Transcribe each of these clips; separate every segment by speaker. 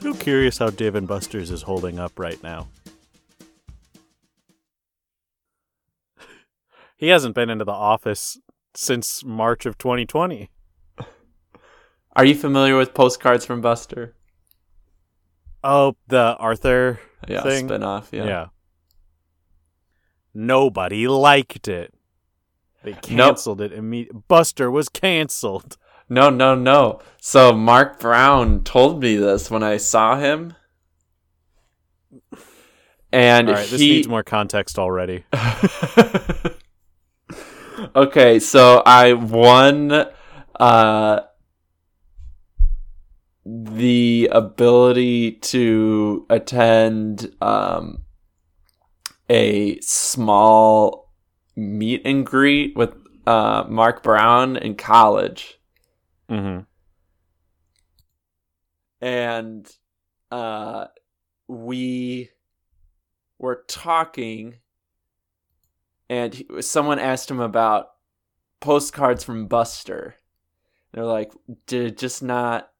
Speaker 1: I'm curious how Dave and Buster's is holding up right now. he hasn't been into the office since March of 2020.
Speaker 2: Are you familiar with postcards from Buster?
Speaker 1: Oh, the Arthur
Speaker 2: Yeah,
Speaker 1: thing?
Speaker 2: spinoff. Yeah.
Speaker 1: Yeah. Nobody liked it. They canceled it immediately. Buster was canceled.
Speaker 2: No, no, no. So Marc Brown told me this when I saw him, and
Speaker 1: All right, this
Speaker 2: he
Speaker 1: needs more context already.
Speaker 2: okay, so I won uh the ability to attend um a small meet and greet with uh Marc Brown in college.
Speaker 1: hmm
Speaker 2: and uh we were talking and he, someone asked him about postcards from buster they're like did it just not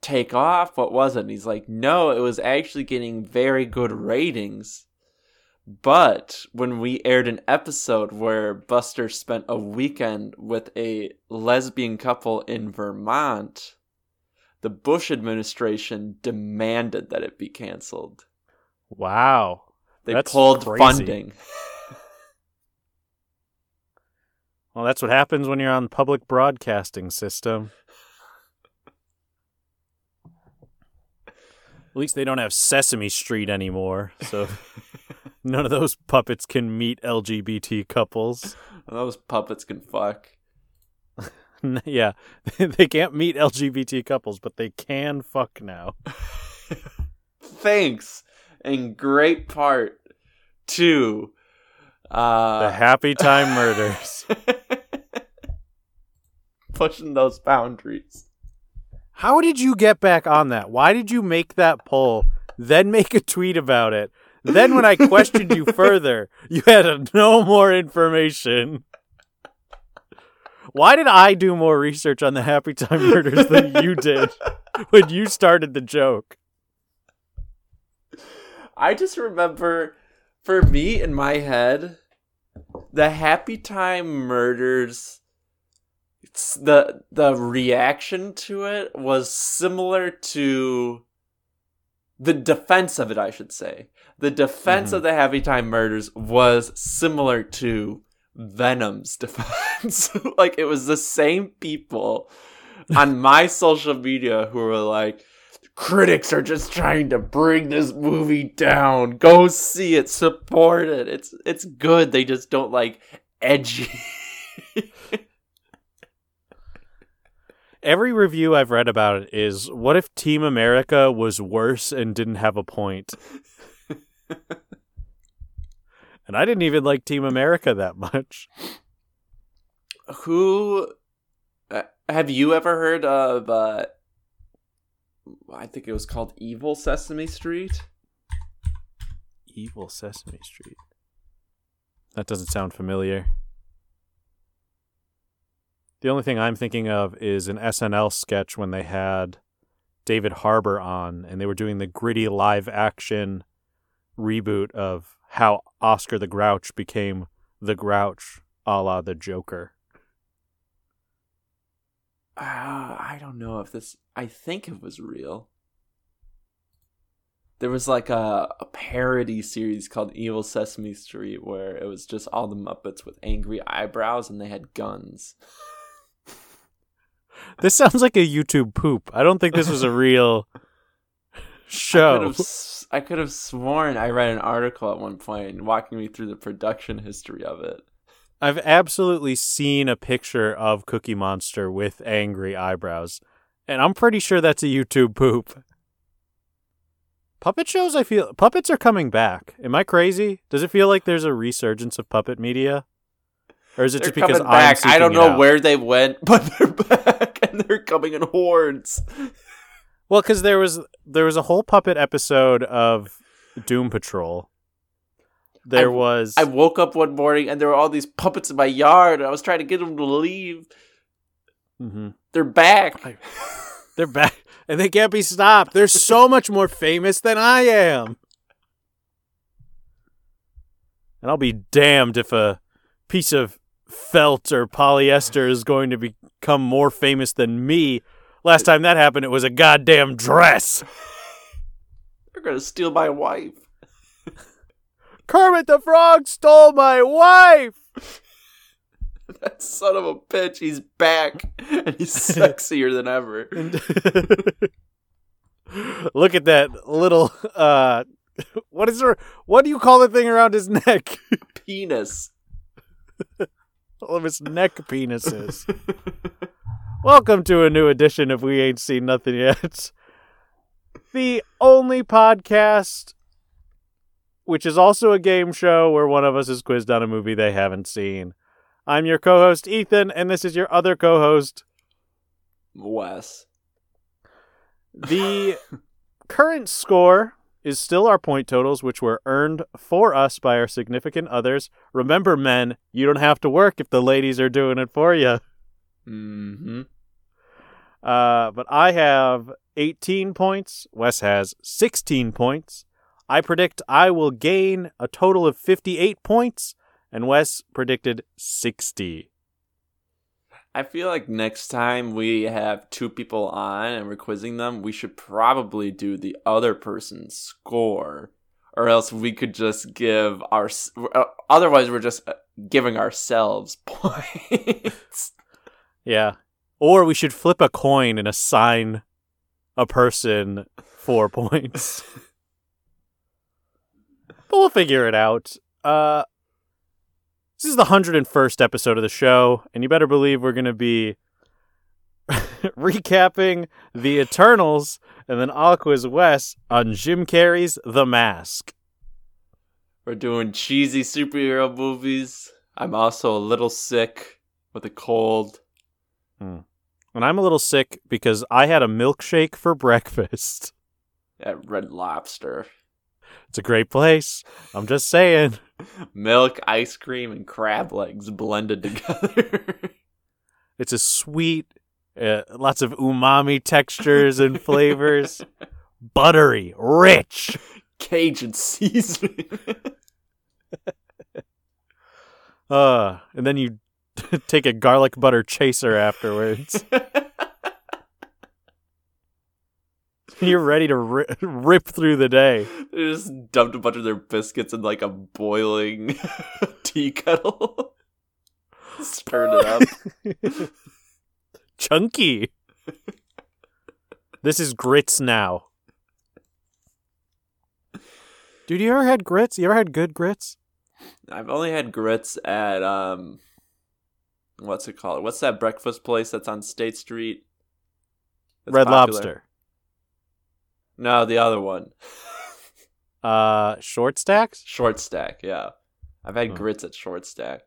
Speaker 2: take off what was it and he's like no it was actually getting very good ratings but when we aired an episode where buster spent a weekend with a lesbian couple in vermont the Bush administration demanded that it be canceled.
Speaker 1: Wow.
Speaker 2: They
Speaker 1: That's
Speaker 2: pulled
Speaker 1: crazy.
Speaker 2: funding.
Speaker 1: Well, that's what happens when you're on public broadcasting system. At least they don't have Sesame Street anymore, so none of those puppets can meet LGBT couples.
Speaker 2: Those puppets can fuck.
Speaker 1: yeah, they can't meet LGBT couples, but they can fuck now.
Speaker 2: Thanks, in great part to uh,
Speaker 1: The Happy Time Murders.
Speaker 2: pushing those boundaries.
Speaker 1: How did you get back on that? Why did you make that poll, then make a tweet about it? Then, when I questioned you further, you had no more information. Why did I do more research on the Happy Time Murders than you did when you started the joke?
Speaker 2: I just remember, for me in my head, the Happy Time Murders. It's the the reaction to it was similar to the defense of it. I should say the defense
Speaker 1: Mhm.
Speaker 2: of the Happy Time Murders was similar to Venom's defense. like it was the same people on my social media who were like, critics are just trying to bring this movie down. Go see it, support it. It's it's good. They just don't like edgy.
Speaker 1: Every review I've read about it is what if Team America was worse and didn't have a point? and I didn't even like Team America that much.
Speaker 2: Who uh, have you ever heard of? Uh, I think it was called Evil Sesame Street.
Speaker 1: Evil Sesame Street. That doesn't sound familiar. The only thing I'm thinking of is an SNL sketch when they had David Harbour on and they were doing the gritty live action reboot of how Oscar the Grouch became the Grouch a la the Joker.
Speaker 2: Uh, I don't know if this. I think it was real. There was like a, a parody series called Evil Sesame Street where it was just all the Muppets with angry eyebrows and they had guns.
Speaker 1: This sounds like a YouTube poop. I don't think this was a real show.
Speaker 2: I could, have, I could have sworn I read an article at one point walking me through the production history of it.
Speaker 1: I've absolutely seen a picture of Cookie Monster with angry eyebrows, and I'm pretty sure that's a YouTube poop. Puppet shows, I feel puppets are coming back. Am I crazy? Does it feel like there's a resurgence of puppet media? or is it
Speaker 2: They're
Speaker 1: just because I'm.
Speaker 2: I don't know where they went, but they're back and they're coming in hordes.
Speaker 1: Well, because there was there was a whole puppet episode of Doom Patrol. There
Speaker 2: I-
Speaker 1: was
Speaker 2: I woke up one morning and there were all these puppets in my yard. And I was trying to get them to leave.
Speaker 1: Mhm.
Speaker 2: They're back.
Speaker 1: they're back and they can't be stopped. They're so much more famous than I am. And I'll be damned if a piece of felt or polyester is going to become more famous than me. Last time that happened, it was a goddamn dress.
Speaker 2: They're gonna steal my wife.
Speaker 1: Kermit the Frog stole my wife.
Speaker 2: That son of a bitch, he's back and he's sexier than ever.
Speaker 1: Look at that little uh what is there what do you call the thing around his neck?
Speaker 2: Penis.
Speaker 1: All of his neck penises. Welcome to a new edition of We Ain't Seen Nothing Yet. The only podcast which is also a game show where one of us is quizzed on a movie they haven't seen. I'm your co-host Ethan and this is your other co-host
Speaker 2: Wes.
Speaker 1: The current score is still our point totals, which were earned for us by our significant others. Remember, men, you don't have to work if the ladies are doing it for you.
Speaker 2: Mm-hmm.
Speaker 1: Uh, but I have 18 points. Wes has 16 points. I predict I will gain a total of 58 points, and Wes predicted 60.
Speaker 2: I feel like next time we have two people on and we're quizzing them, we should probably do the other person's score, or else we could just give our. uh, Otherwise, we're just uh, giving ourselves points.
Speaker 1: Yeah. Or we should flip a coin and assign a person four points. but we'll figure it out. Uh this is the 101st episode of the show, and you better believe we're going to be recapping The Eternals and then Aqua's West on Jim Carrey's The Mask.
Speaker 2: we're doing cheesy superhero movies. I'm also a little sick with a cold.
Speaker 1: And I'm a little sick because I had a milkshake for breakfast.
Speaker 2: At Red Lobster.
Speaker 1: It's a great place. I'm just saying.
Speaker 2: Milk, ice cream, and crab legs blended together.
Speaker 1: It's a sweet, uh, lots of umami textures and flavors, buttery, rich.
Speaker 2: Cajun seasoning.
Speaker 1: Uh, and then you take a garlic butter chaser afterwards. You're ready to ri- rip through the day.
Speaker 2: they just dumped a bunch of their biscuits in like a boiling tea kettle. Stirred it up.
Speaker 1: Chunky. this is grits now. Dude, you ever had grits? You ever had good grits?
Speaker 2: I've only had grits at um what's it called? What's that breakfast place that's on State Street?
Speaker 1: Red
Speaker 2: popular?
Speaker 1: Lobster.
Speaker 2: No, the other one.
Speaker 1: Uh, short stacks?
Speaker 2: Short stack, yeah. I've had
Speaker 1: Oh.
Speaker 2: grits at Short Stack.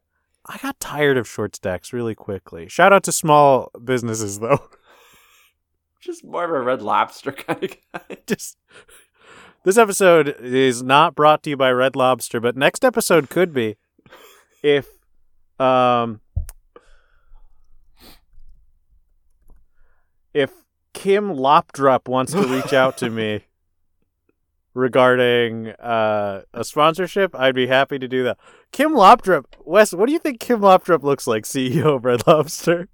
Speaker 1: I got tired of short stacks really quickly. Shout out to small businesses though.
Speaker 2: Just more of a red lobster kind of guy.
Speaker 1: Just this episode is not brought to you by Red Lobster, but next episode could be if um if Kim Lopdrup wants to reach out to me regarding uh, a sponsorship, I'd be happy to do that. Kim Lopdrup, Wes, what do you think Kim Lopdrup looks like, CEO of Red Lobster?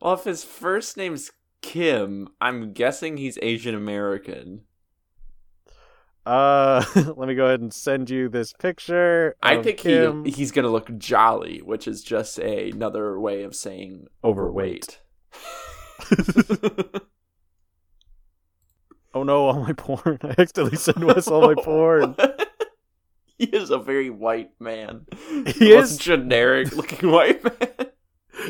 Speaker 2: Well, if his first name's Kim, I'm guessing he's Asian American.
Speaker 1: Uh, let me go ahead and send you this picture.
Speaker 2: I think
Speaker 1: Kim.
Speaker 2: he he's gonna look jolly, which is just a, another way of saying
Speaker 1: Overweight.
Speaker 2: overweight.
Speaker 1: Oh no, all my porn. I accidentally sent Wes all my porn.
Speaker 2: he is a very white man.
Speaker 1: He
Speaker 2: The
Speaker 1: is-
Speaker 2: generic looking white man.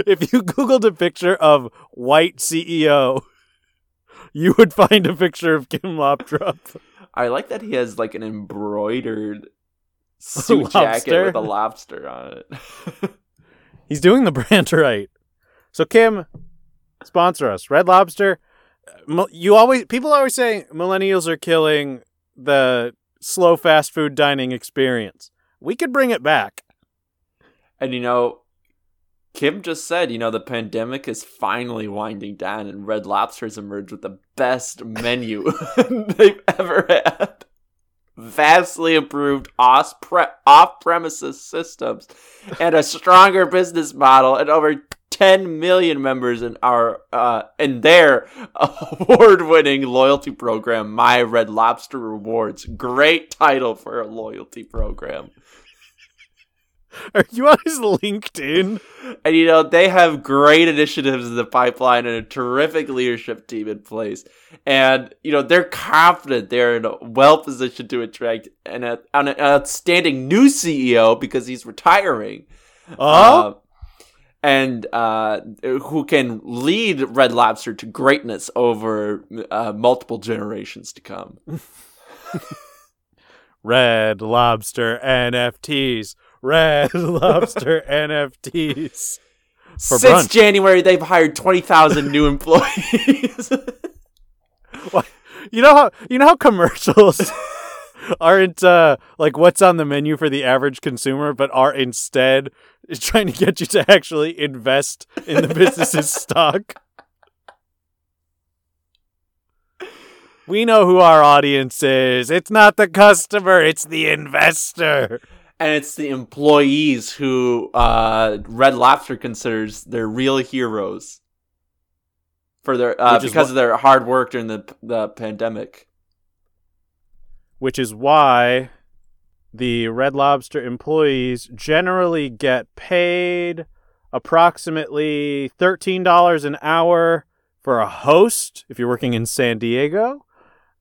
Speaker 1: If you googled a picture of white CEO, you would find a picture of Kim Lopdrup.
Speaker 2: I like that he has like an embroidered suit jacket with a lobster on it.
Speaker 1: He's doing the brand right. So Kim, sponsor us. Red Lobster. Uh, you always people always say millennials are killing the slow fast food dining experience. We could bring it back.
Speaker 2: And you know, Kim just said, you know, the pandemic is finally winding down, and Red Lobster's emerged with the best menu they've ever had. Vastly improved off premises systems and a stronger business model, and over 10 million members in our uh, in their award-winning loyalty program, My Red Lobster Rewards. Great title for a loyalty program.
Speaker 1: Are you on his LinkedIn?
Speaker 2: And you know, they have great initiatives in the pipeline and a terrific leadership team in place. And you know, they're confident they're in a well positioned to attract an, an outstanding new CEO because he's retiring.
Speaker 1: Oh,
Speaker 2: Uh, and uh, who can lead Red Lobster to greatness over uh, multiple generations to come.
Speaker 1: Red Lobster NFTs. Red Lobster NFTs. For
Speaker 2: Since
Speaker 1: brunch.
Speaker 2: January, they've hired 20,000 new employees.
Speaker 1: You know how you know how commercials aren't uh, like what's on the menu for the average consumer, but are instead trying to get you to actually invest in the business's stock. We know who our audience is. It's not the customer, it's the investor.
Speaker 2: and it's the employees who uh, Red Lobster considers their real heroes for their uh, because
Speaker 1: what-
Speaker 2: of their hard work during the the pandemic.
Speaker 1: Which is why the Red Lobster employees generally get paid approximately $13 an hour for a host if you're working in San Diego,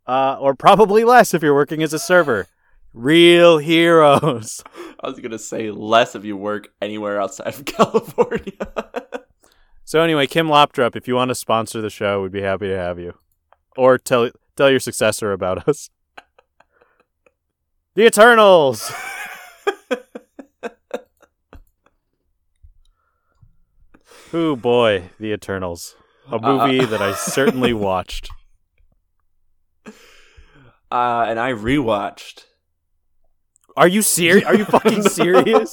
Speaker 1: uh, or probably less if you're working as a server. Real heroes.
Speaker 2: I was gonna say less if you work anywhere outside of California.
Speaker 1: So anyway, Kim Lopdrup, if you want to sponsor the show, we'd be happy to have you. Or tell tell your successor about us. The Eternals. Oh boy, The Eternals. A movie that I certainly watched.
Speaker 2: uh, and I rewatched.
Speaker 1: Are you serious? Are you fucking serious?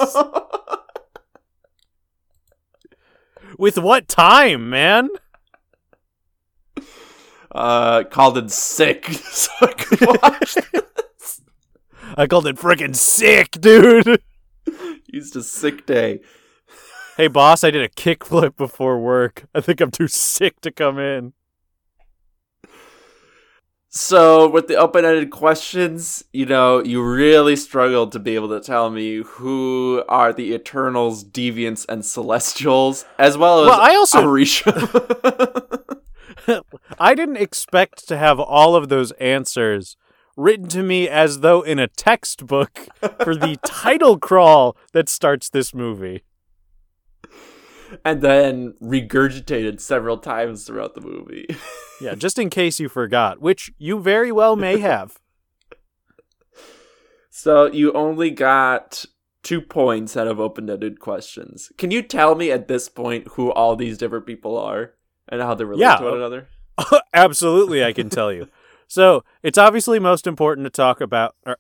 Speaker 1: With what time, man?
Speaker 2: uh, called in sick, so I could watch.
Speaker 1: I called it freaking sick, dude.
Speaker 2: Used a sick day.
Speaker 1: Hey boss, I did a kickflip before work. I think I'm too sick to come in.
Speaker 2: So, with the open ended questions, you know, you really struggled to be able to tell me who are the Eternals, Deviants, and Celestials, as well as
Speaker 1: Well, I also
Speaker 2: Orisha.
Speaker 1: I didn't expect to have all of those answers written to me as though in a textbook for the title crawl that starts this movie.
Speaker 2: and then regurgitated several times throughout the movie.
Speaker 1: Yeah, just in case you forgot, which you very well may have.
Speaker 2: So, you only got two points out of open ended questions. Can you tell me at this point who all these different people are and how they relate
Speaker 1: Yeah.
Speaker 2: to one another?
Speaker 1: Absolutely, I can tell you. So it's obviously most important to talk about. Or,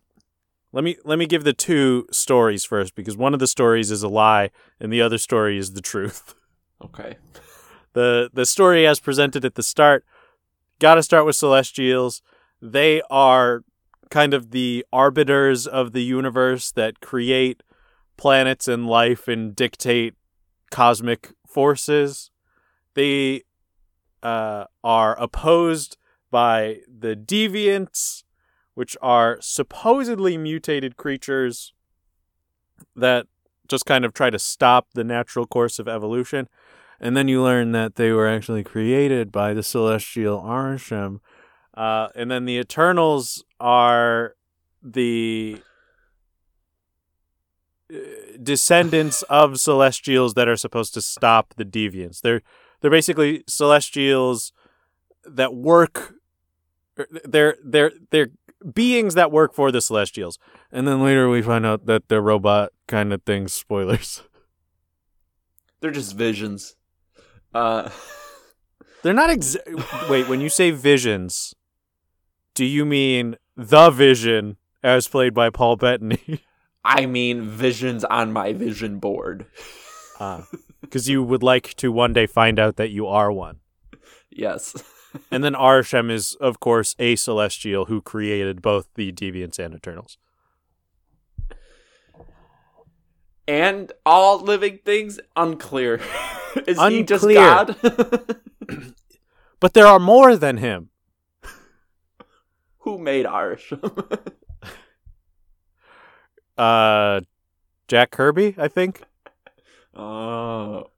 Speaker 1: let me let me give the two stories first because one of the stories is a lie and the other story is the truth.
Speaker 2: Okay.
Speaker 1: the The story as presented at the start, got to start with Celestials. They are kind of the arbiters of the universe that create planets and life and dictate cosmic forces. They uh, are opposed by the deviants, which are supposedly mutated creatures that just kind of try to stop the natural course of evolution. And then you learn that they were actually created by the celestial Arishem. Uh, and then the Eternals are the uh, descendants of celestials that are supposed to stop the deviants. They're they're basically celestials that work they're they're they're beings that work for the Celestials. And then later we find out that they're robot kind of things. Spoilers.
Speaker 2: They're just visions. Uh,
Speaker 1: They're not ex- Wait, when you say visions, do you mean the vision as played by Paul Bettany?
Speaker 2: I mean, visions on my vision board.
Speaker 1: Because you would like to one day find out that you are one.
Speaker 2: Yes.
Speaker 1: And then Arishem is, of course, a celestial who created both the Deviants and Eternals.
Speaker 2: And all living things unclear. Is he just God?
Speaker 1: But there are more than him.
Speaker 2: Who made Arishem?
Speaker 1: Uh, Jack Kirby, I think,
Speaker 2: oh.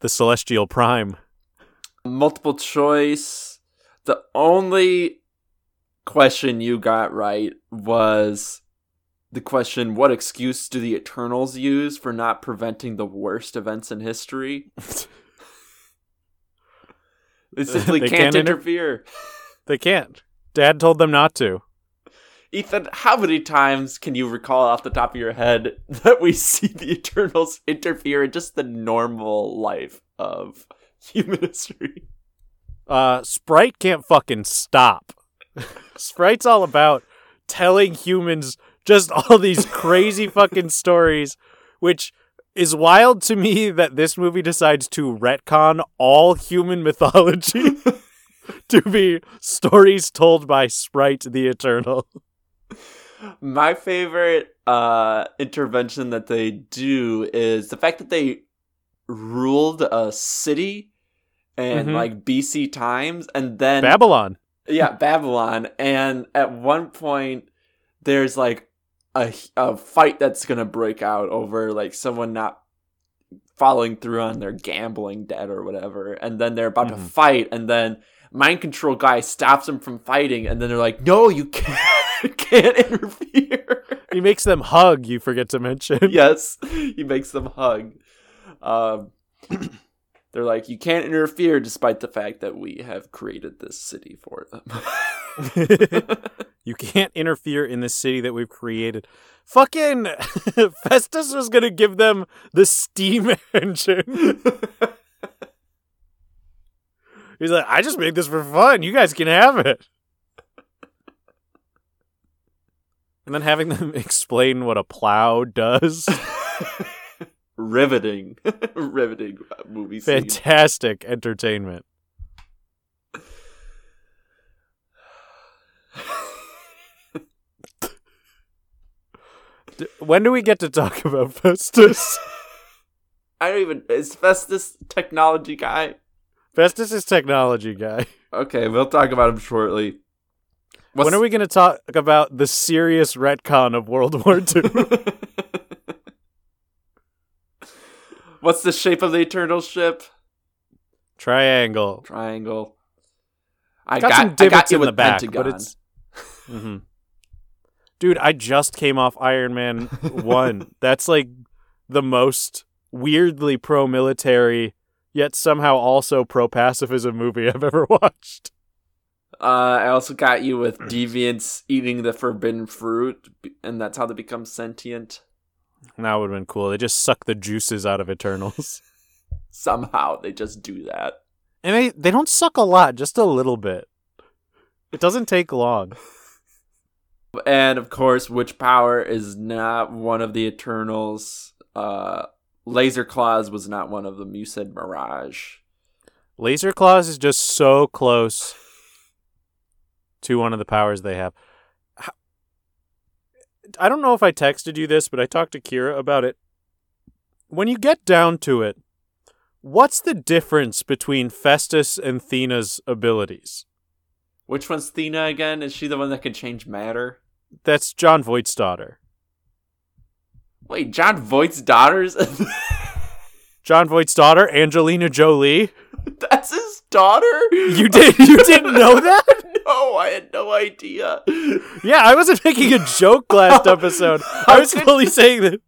Speaker 1: the Celestial Prime.
Speaker 2: Multiple choice. The only question you got right was the question what excuse do the Eternals use for not preventing the worst events in history? They simply
Speaker 1: They
Speaker 2: can't,
Speaker 1: can't inter-
Speaker 2: interfere.
Speaker 1: They can't. Dad told them not to.
Speaker 2: Ethan, how many times can you recall off the top of your head that we see the Eternals interfere in just the normal life of human history?
Speaker 1: Uh, Sprite can't fucking stop. Sprite's all about telling humans just all these crazy fucking stories, which is wild to me that this movie decides to retcon all human mythology to be stories told by Sprite the Eternal.
Speaker 2: My favorite uh, intervention that they do is the fact that they ruled a city in
Speaker 1: Mhm.
Speaker 2: like BC times, and then
Speaker 1: Babylon.
Speaker 2: yeah, Babylon. And at one point, there's like a, a fight that's gonna break out over like someone not following through on their gambling debt or whatever. And then they're about to
Speaker 1: Mhm.
Speaker 2: fight, and then mind control guy stops them from fighting, and then they're like, "No, you can't, can't interfere."
Speaker 1: He makes them hug, you forget to mention.
Speaker 2: yes, he makes them hug. Um, they're like, "You can't interfere," despite the fact that we have created this city for them.
Speaker 1: you can't interfere in the city that we've created. Fucking Phastos was gonna give them the steam engine. He's like, I just made this for fun. You guys can have it. And then having them explain what a plow does.
Speaker 2: Riveting, riveting movie scene.
Speaker 1: Fantastic entertainment. When do we get to talk about Phastos?
Speaker 2: I don't even. Is Phastos technology guy?
Speaker 1: Phastos is technology guy.
Speaker 2: Okay, we'll talk about him shortly. What's,
Speaker 1: when are we going to talk about the serious retcon of World War II?
Speaker 2: What's the shape of the Eternal ship?
Speaker 1: Triangle.
Speaker 2: Triangle. I
Speaker 1: Got,
Speaker 2: got,
Speaker 1: some
Speaker 2: I got you
Speaker 1: in
Speaker 2: with
Speaker 1: the back,
Speaker 2: Pentagon.
Speaker 1: but it's. hmm Dude, I just came off Iron Man one. That's like the most weirdly pro-military, yet somehow also pro-pacifism movie I've ever watched.
Speaker 2: Uh, I also got you with deviants eating the forbidden fruit, and that's how they become sentient.
Speaker 1: That would have been cool. They just suck the juices out of Eternals,
Speaker 2: Somehow they just do that.
Speaker 1: and they they don't suck a lot, just a little bit. It doesn't take long.
Speaker 2: And of course, Witch Power is not one of the Eternals. Uh, Laser Claws was not one of them. You said Mirage.
Speaker 1: Laser Claws is just so close to one of the powers they have. I don't know if I texted you this, but I talked to Kira about it. When you get down to it, what's the difference between Phastos and Thena's abilities?
Speaker 2: Which one's Thena again? Is she the one that can change matter?
Speaker 1: That's Jon Voight's daughter.
Speaker 2: Wait, Jon Voight's daughters?
Speaker 1: Jon Voight's daughter, Angelina Jolie.
Speaker 2: That's his daughter?
Speaker 1: You did you didn't know that?
Speaker 2: no, I had no idea.
Speaker 1: Yeah, I wasn't making a joke last episode. I was
Speaker 2: could-
Speaker 1: fully saying that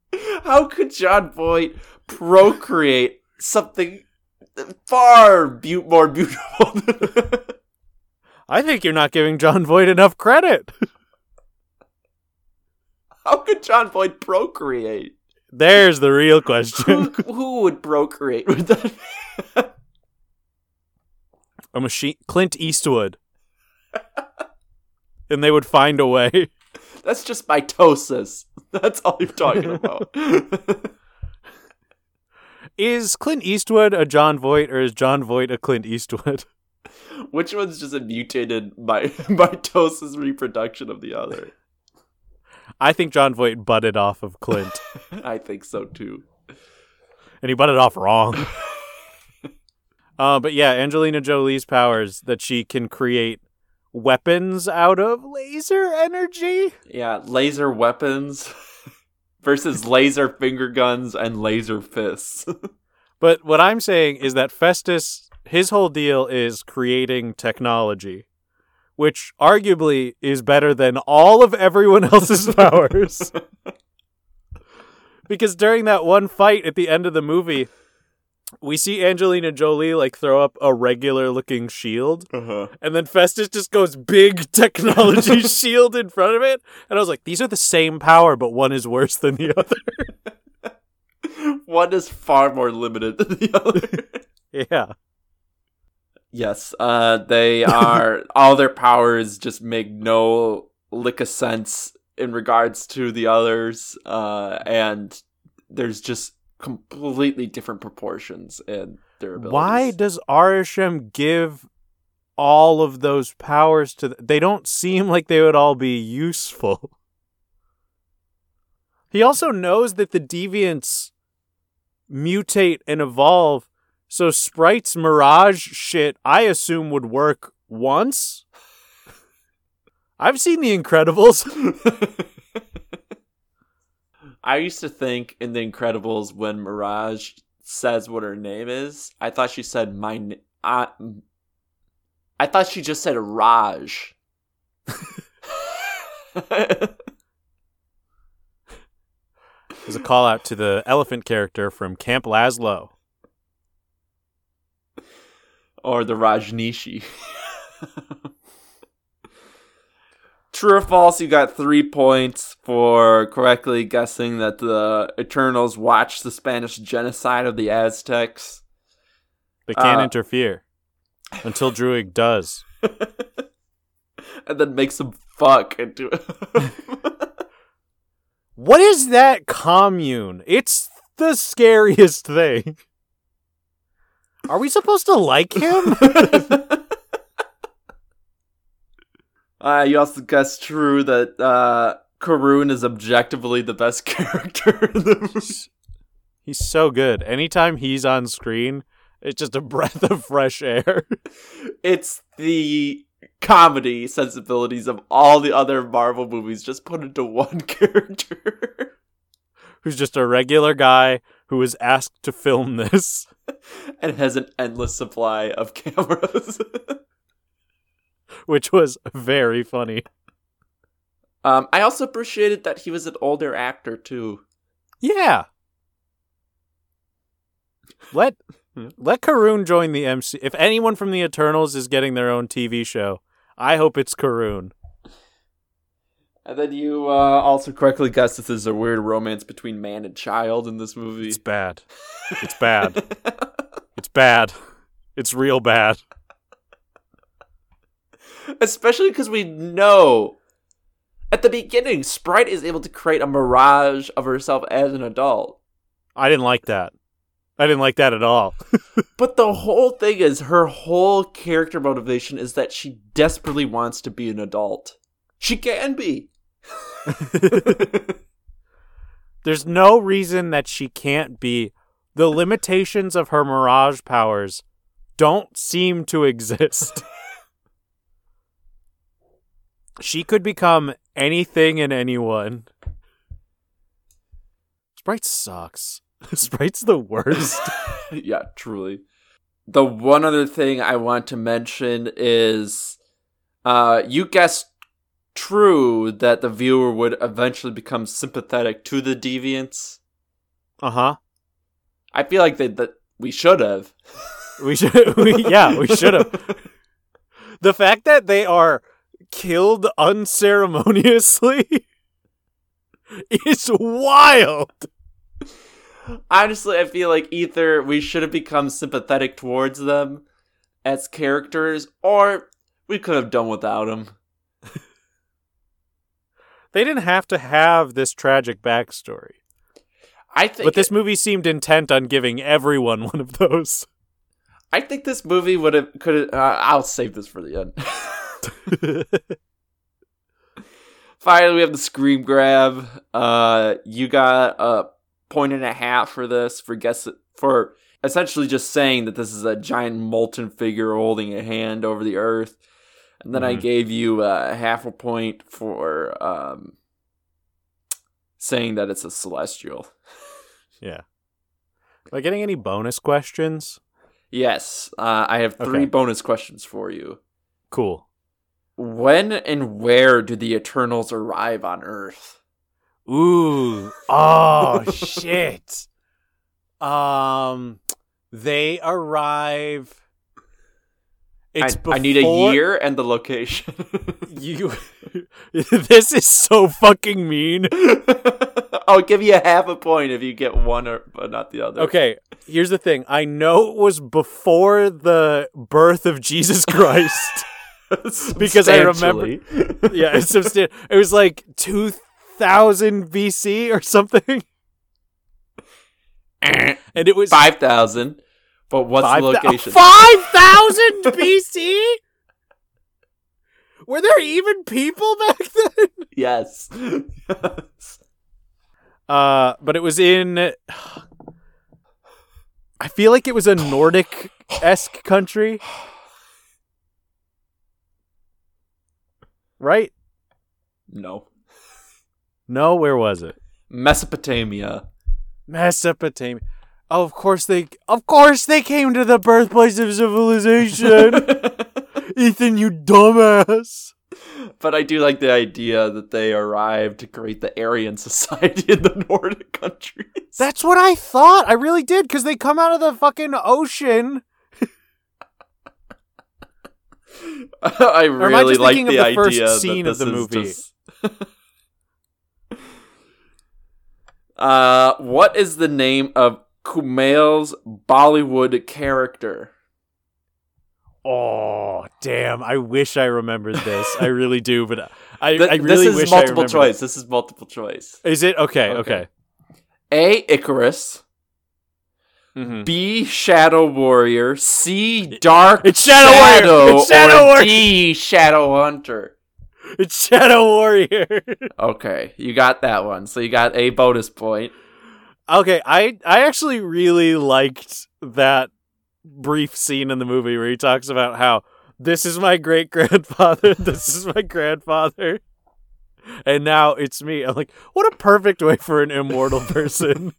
Speaker 2: How could Jon Voight procreate something far beau- more beautiful than
Speaker 1: I think you're not giving Jon Voight enough credit.
Speaker 2: How could Jon Voight procreate?
Speaker 1: There's the real question.
Speaker 2: who would procreate with that?
Speaker 1: A machine, Clint Eastwood, and they would find a way.
Speaker 2: That's just mitosis. That's all you're talking about.
Speaker 1: Is Clint Eastwood a Jon Voight, or is Jon Voight a Clint Eastwood?
Speaker 2: Which one's just a mutated mi- mitosis reproduction of the other?
Speaker 1: I think Jon Voight butted off of Clint,
Speaker 2: I think so too.
Speaker 1: and he butted off wrong. uh, but yeah, Angelina Jolie's powers that she can create weapons out of laser energy.
Speaker 2: Yeah, laser weapons versus laser finger guns and laser fists.
Speaker 1: But what I'm saying is that Phastos, his whole deal is creating technology, which arguably is better than all of everyone else's powers. because during that one fight at the end of the movie, we see Angelina Jolie like throw up a regular looking shield,
Speaker 2: uh-huh.
Speaker 1: and then Phastos just goes big technology shield in front of it. And I was like, these are the same power, but one is worse than the other.
Speaker 2: One is far more limited than the other.
Speaker 1: yeah.
Speaker 2: Yes, uh, they are all their powers just make no lick of sense in regards to the others, uh, and there's just completely different proportions in their abilities.
Speaker 1: Why does Arishem give all of those powers to? Th- they don't seem like they would all be useful. He also knows that the deviants mutate and evolve, so Sprite's Mirage shit, I assume, would work once. I've seen The Incredibles.
Speaker 2: I used to think in The Incredibles when Mirage says what her name is, I thought she said my. I thought she just said Raj.
Speaker 1: There's a call out to the elephant character from Camp Lazlo.
Speaker 2: Or the Rajnishi. True or false, you got three points for correctly guessing that the Eternals watched the Spanish genocide of the Aztecs.
Speaker 1: They can't
Speaker 2: Uh,
Speaker 1: interfere until Druig does.
Speaker 2: and then makes them fuck into it.
Speaker 1: What is that commune? It's the scariest thing. Are we supposed to like him?
Speaker 2: uh, you also guessed true that uh, Karun is objectively the best character in the movie.
Speaker 1: he's so good. Anytime he's on screen, it's just a breath of fresh air.
Speaker 2: It's the comedy sensibilities of all the other Marvel movies just put into one character.
Speaker 1: Who's just a regular guy who was asked to film this.
Speaker 2: and has an endless supply of cameras.
Speaker 1: Which was very funny.
Speaker 2: um, I also appreciated that he was an older actor too.
Speaker 1: Yeah. Let let Karun join the MC. If anyone from the Eternals is getting their own TV show, I hope it's Karun.
Speaker 2: And then you uh, also correctly guessed that there's a weird romance between man and child in this movie.
Speaker 1: It's bad. It's bad. It's bad. It's real bad.
Speaker 2: Especially because we know at the beginning, Sprite is able to create a mirage of herself as an adult.
Speaker 1: I didn't like that. I didn't like that at all.
Speaker 2: But the whole thing is her whole character motivation is that she desperately wants to be an adult. She can be.
Speaker 1: There's no reason that she can't be. The limitations of her mirage powers don't seem to exist. she could become anything and anyone. Sprite sucks. Sprite's the worst.
Speaker 2: yeah, truly. The one other thing I want to mention is uh you guessed true that the viewer would eventually become sympathetic to the deviants.
Speaker 1: Uh huh.
Speaker 2: I feel like that that we should have.
Speaker 1: We should. We, yeah, we should have. the fact that they are killed unceremoniously is wild.
Speaker 2: Honestly, I feel like either we should have become sympathetic towards them as characters, or we could have done without them.
Speaker 1: They didn't have to have this tragic backstory.
Speaker 2: I think
Speaker 1: But this movie seemed intent on giving everyone one of those.
Speaker 2: I think this movie would have could. Uh, I'll save this for the end. Finally, we have the scream grab. Uh, you got a point and a half for this for guess for essentially just saying that this is a giant molten figure holding a hand over the earth, and then I
Speaker 1: Mhm.
Speaker 2: gave you uh, half a point for um, saying that it's a celestial.
Speaker 1: yeah. Am I getting any bonus questions?
Speaker 2: Yes, uh, I have three
Speaker 1: Okay.
Speaker 2: bonus questions for you.
Speaker 1: Cool.
Speaker 2: When and where do the Eternals arrive on Earth?
Speaker 1: Ooh. Oh shit. Um they arrive It's
Speaker 2: I, I need a year and the location.
Speaker 1: You This is so fucking mean.
Speaker 2: I'll give you a half a point if you get one or but not the other.
Speaker 1: Okay, here's the thing. I know it was before the birth of Jesus Christ. Because I remember- yeah, it's substan- It was like 2000 BC or something. Eh. And it was
Speaker 2: five thousand. But what's
Speaker 1: Five
Speaker 2: the location?
Speaker 1: 5,000 BC? Were there even people back then?
Speaker 2: yes.
Speaker 1: Uh, but it was in. I feel like it was a Nordic esque country. Right?
Speaker 2: no.
Speaker 1: No, where was it?
Speaker 2: Mesopotamia.
Speaker 1: Mesopotamia. Of course they. Of course they came to the birthplace of civilization. Ethan, you dumbass.
Speaker 2: But I do like the idea that they arrived to create the Aryan society in the Nordic countries.
Speaker 1: That's what I thought. I really did because they come out of the fucking ocean.
Speaker 2: I really like the,
Speaker 1: the first scene of the movie?
Speaker 2: just- uh, what is the name of Kumail's Bollywood character?
Speaker 1: Oh, damn. I wish I remembered this. I really do, but I,
Speaker 2: Th-
Speaker 1: I really
Speaker 2: this is multiple choice. This is multiple choice.
Speaker 1: Is it? Okay,
Speaker 2: Okay.
Speaker 1: okay.
Speaker 2: A. Icarus.
Speaker 1: Mhm.
Speaker 2: B. Shadow Warrior. C. Dark
Speaker 1: It's Shadow Warrior! It's Shadow
Speaker 2: or
Speaker 1: Warrior!
Speaker 2: D. Shadow Hunter.
Speaker 1: It's Shadow Warrior.
Speaker 2: Okay, you got that one. So you got a bonus point.
Speaker 1: Okay, I I actually really liked that brief scene in the movie where he talks about how this is my great grandfather, this is my grandfather, and now it's me. I'm like, what a perfect way for an immortal person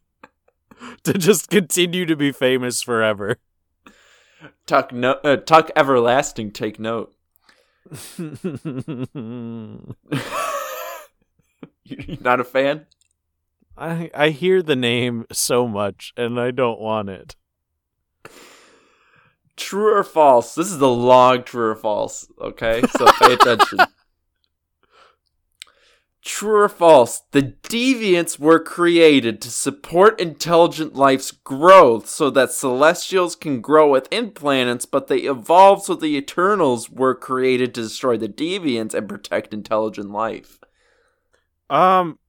Speaker 1: to just continue to be famous forever.
Speaker 2: Tuck no, uh, Tuck Everlasting. Take note. You're not a fan?
Speaker 1: I I hear the name so much and I don't want it.
Speaker 2: True or false? This is a long true or false. Okay, so pay attention. True or false? The deviants were created to support intelligent life's growth so that celestials can grow within planets, but they evolved so the Eternals were created to destroy the deviants and protect intelligent life.
Speaker 1: Um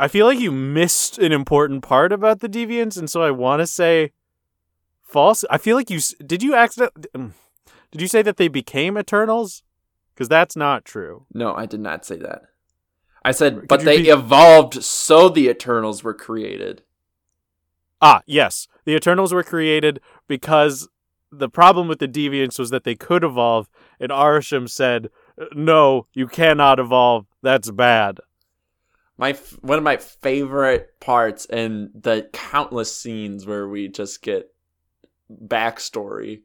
Speaker 1: I feel like you missed an important part about the deviants and so I want to say false. I feel like you did you accident um, did you say that they became eternals? Cuz that's not true.
Speaker 2: No, I did not say that. I said,
Speaker 1: Could
Speaker 2: but they
Speaker 1: be-
Speaker 2: evolved so the Eternals were created.
Speaker 1: Ah, yes. The Eternals were created because the problem with the Deviants was that they could evolve, and Arishem said, "No, you cannot evolve. That's bad."
Speaker 2: My f- one of my favorite parts in the countless scenes where we just get backstory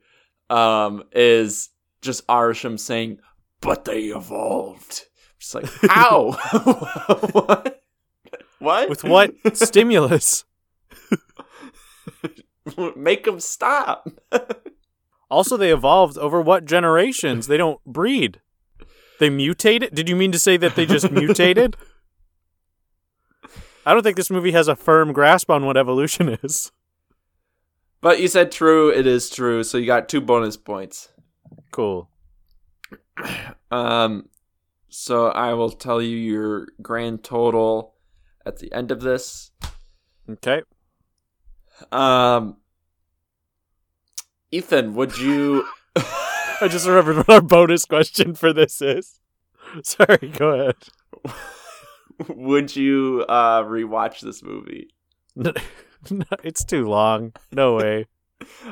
Speaker 2: um, is just Arishem saying, "But they evolved." Just like how? what? What?
Speaker 1: With what stimulus?
Speaker 2: Make them stop.
Speaker 1: Also, they evolved over what generations? They don't breed. They mutated? Did you mean to say that they just mutated? I don't think this movie has a firm grasp on what evolution is.
Speaker 2: But you said true, it is true, so you got two bonus points.
Speaker 1: Cool.
Speaker 2: Um so I will tell you your grand total at the end of this.
Speaker 1: Okay.
Speaker 2: Um Ethan, would you
Speaker 1: I just remembered what our bonus question for this is. Sorry, go ahead.
Speaker 2: would you uh rewatch this movie?
Speaker 1: It's too long. No way.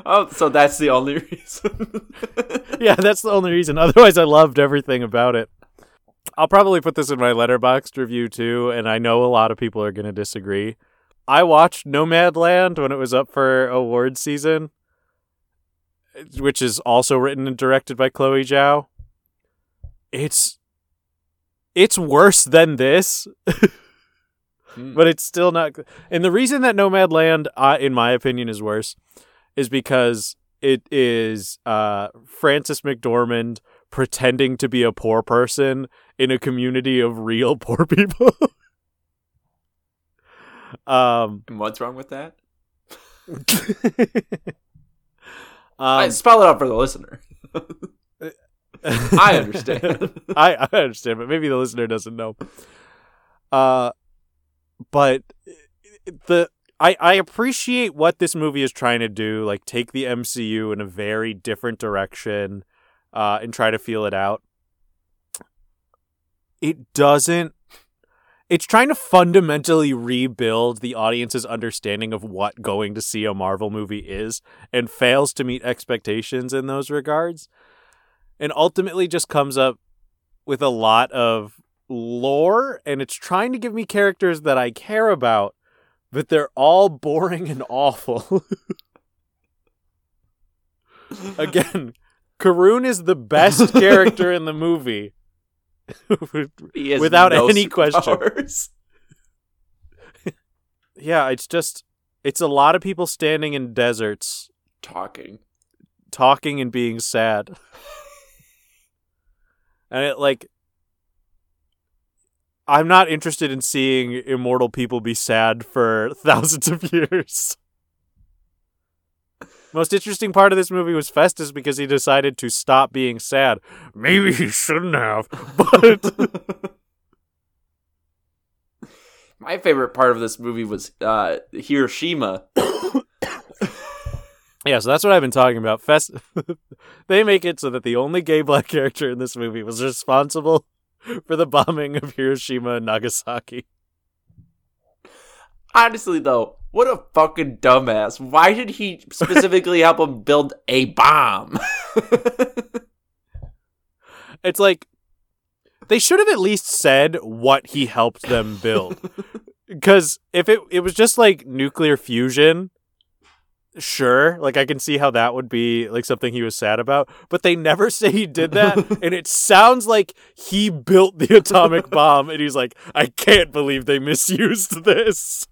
Speaker 2: Oh, so that's the only reason.
Speaker 1: yeah, that's the only reason. Otherwise, I loved everything about it. I'll probably put this in my letterboxd review too, and I know a lot of people are going to disagree. I watched Nomadland when it was up for award season, which is also written and directed by Chloe Zhao. It's it's worse than this,
Speaker 2: Hmm.
Speaker 1: but it's still not. And the reason that Nomadland, uh, in my opinion, is worse is because it is uh, Frances McDormand pretending to be a poor person in a community of real poor people. um,
Speaker 2: And what's wrong with that?
Speaker 1: um,
Speaker 2: I spell it out for the listener. I understand.
Speaker 1: I, I understand, but maybe the listener doesn't know. Uh, but the I I appreciate what this movie is trying to do, like take the MCU in a very different direction, uh, and try to feel it out. It doesn't. It's trying to fundamentally rebuild the audience's understanding of what going to see a Marvel movie is, and fails to meet expectations in those regards and ultimately just comes up with a lot of lore and it's trying to give me characters that I care about, but they're all boring and awful. Again, Karun is the best character in the movie. Without
Speaker 2: no
Speaker 1: any question. yeah, it's just it's a lot of people standing in deserts
Speaker 2: Talking.
Speaker 1: talking and being sad. And it like I'm not interested in seeing immortal people be sad for thousands of years. Most interesting part of this movie was Phastos because he decided to stop being sad. Maybe he shouldn't have, but
Speaker 2: My favorite part of this movie was uh, Hiroshima.
Speaker 1: yeah, so that's what I've been talking about. Fest they make it so that the only gay black character in this movie was responsible for the bombing of Hiroshima and Nagasaki.
Speaker 2: Honestly, though, what a fucking dumbass. Why did he specifically help him build a bomb?
Speaker 1: It's like they should have at least said what he helped them build. Because if it it was just like nuclear fusion, sure, like I can see how that would be like something he was sad about. But they never say he did that, and it sounds like he built the atomic bomb, and he's like, I can't believe they misused this.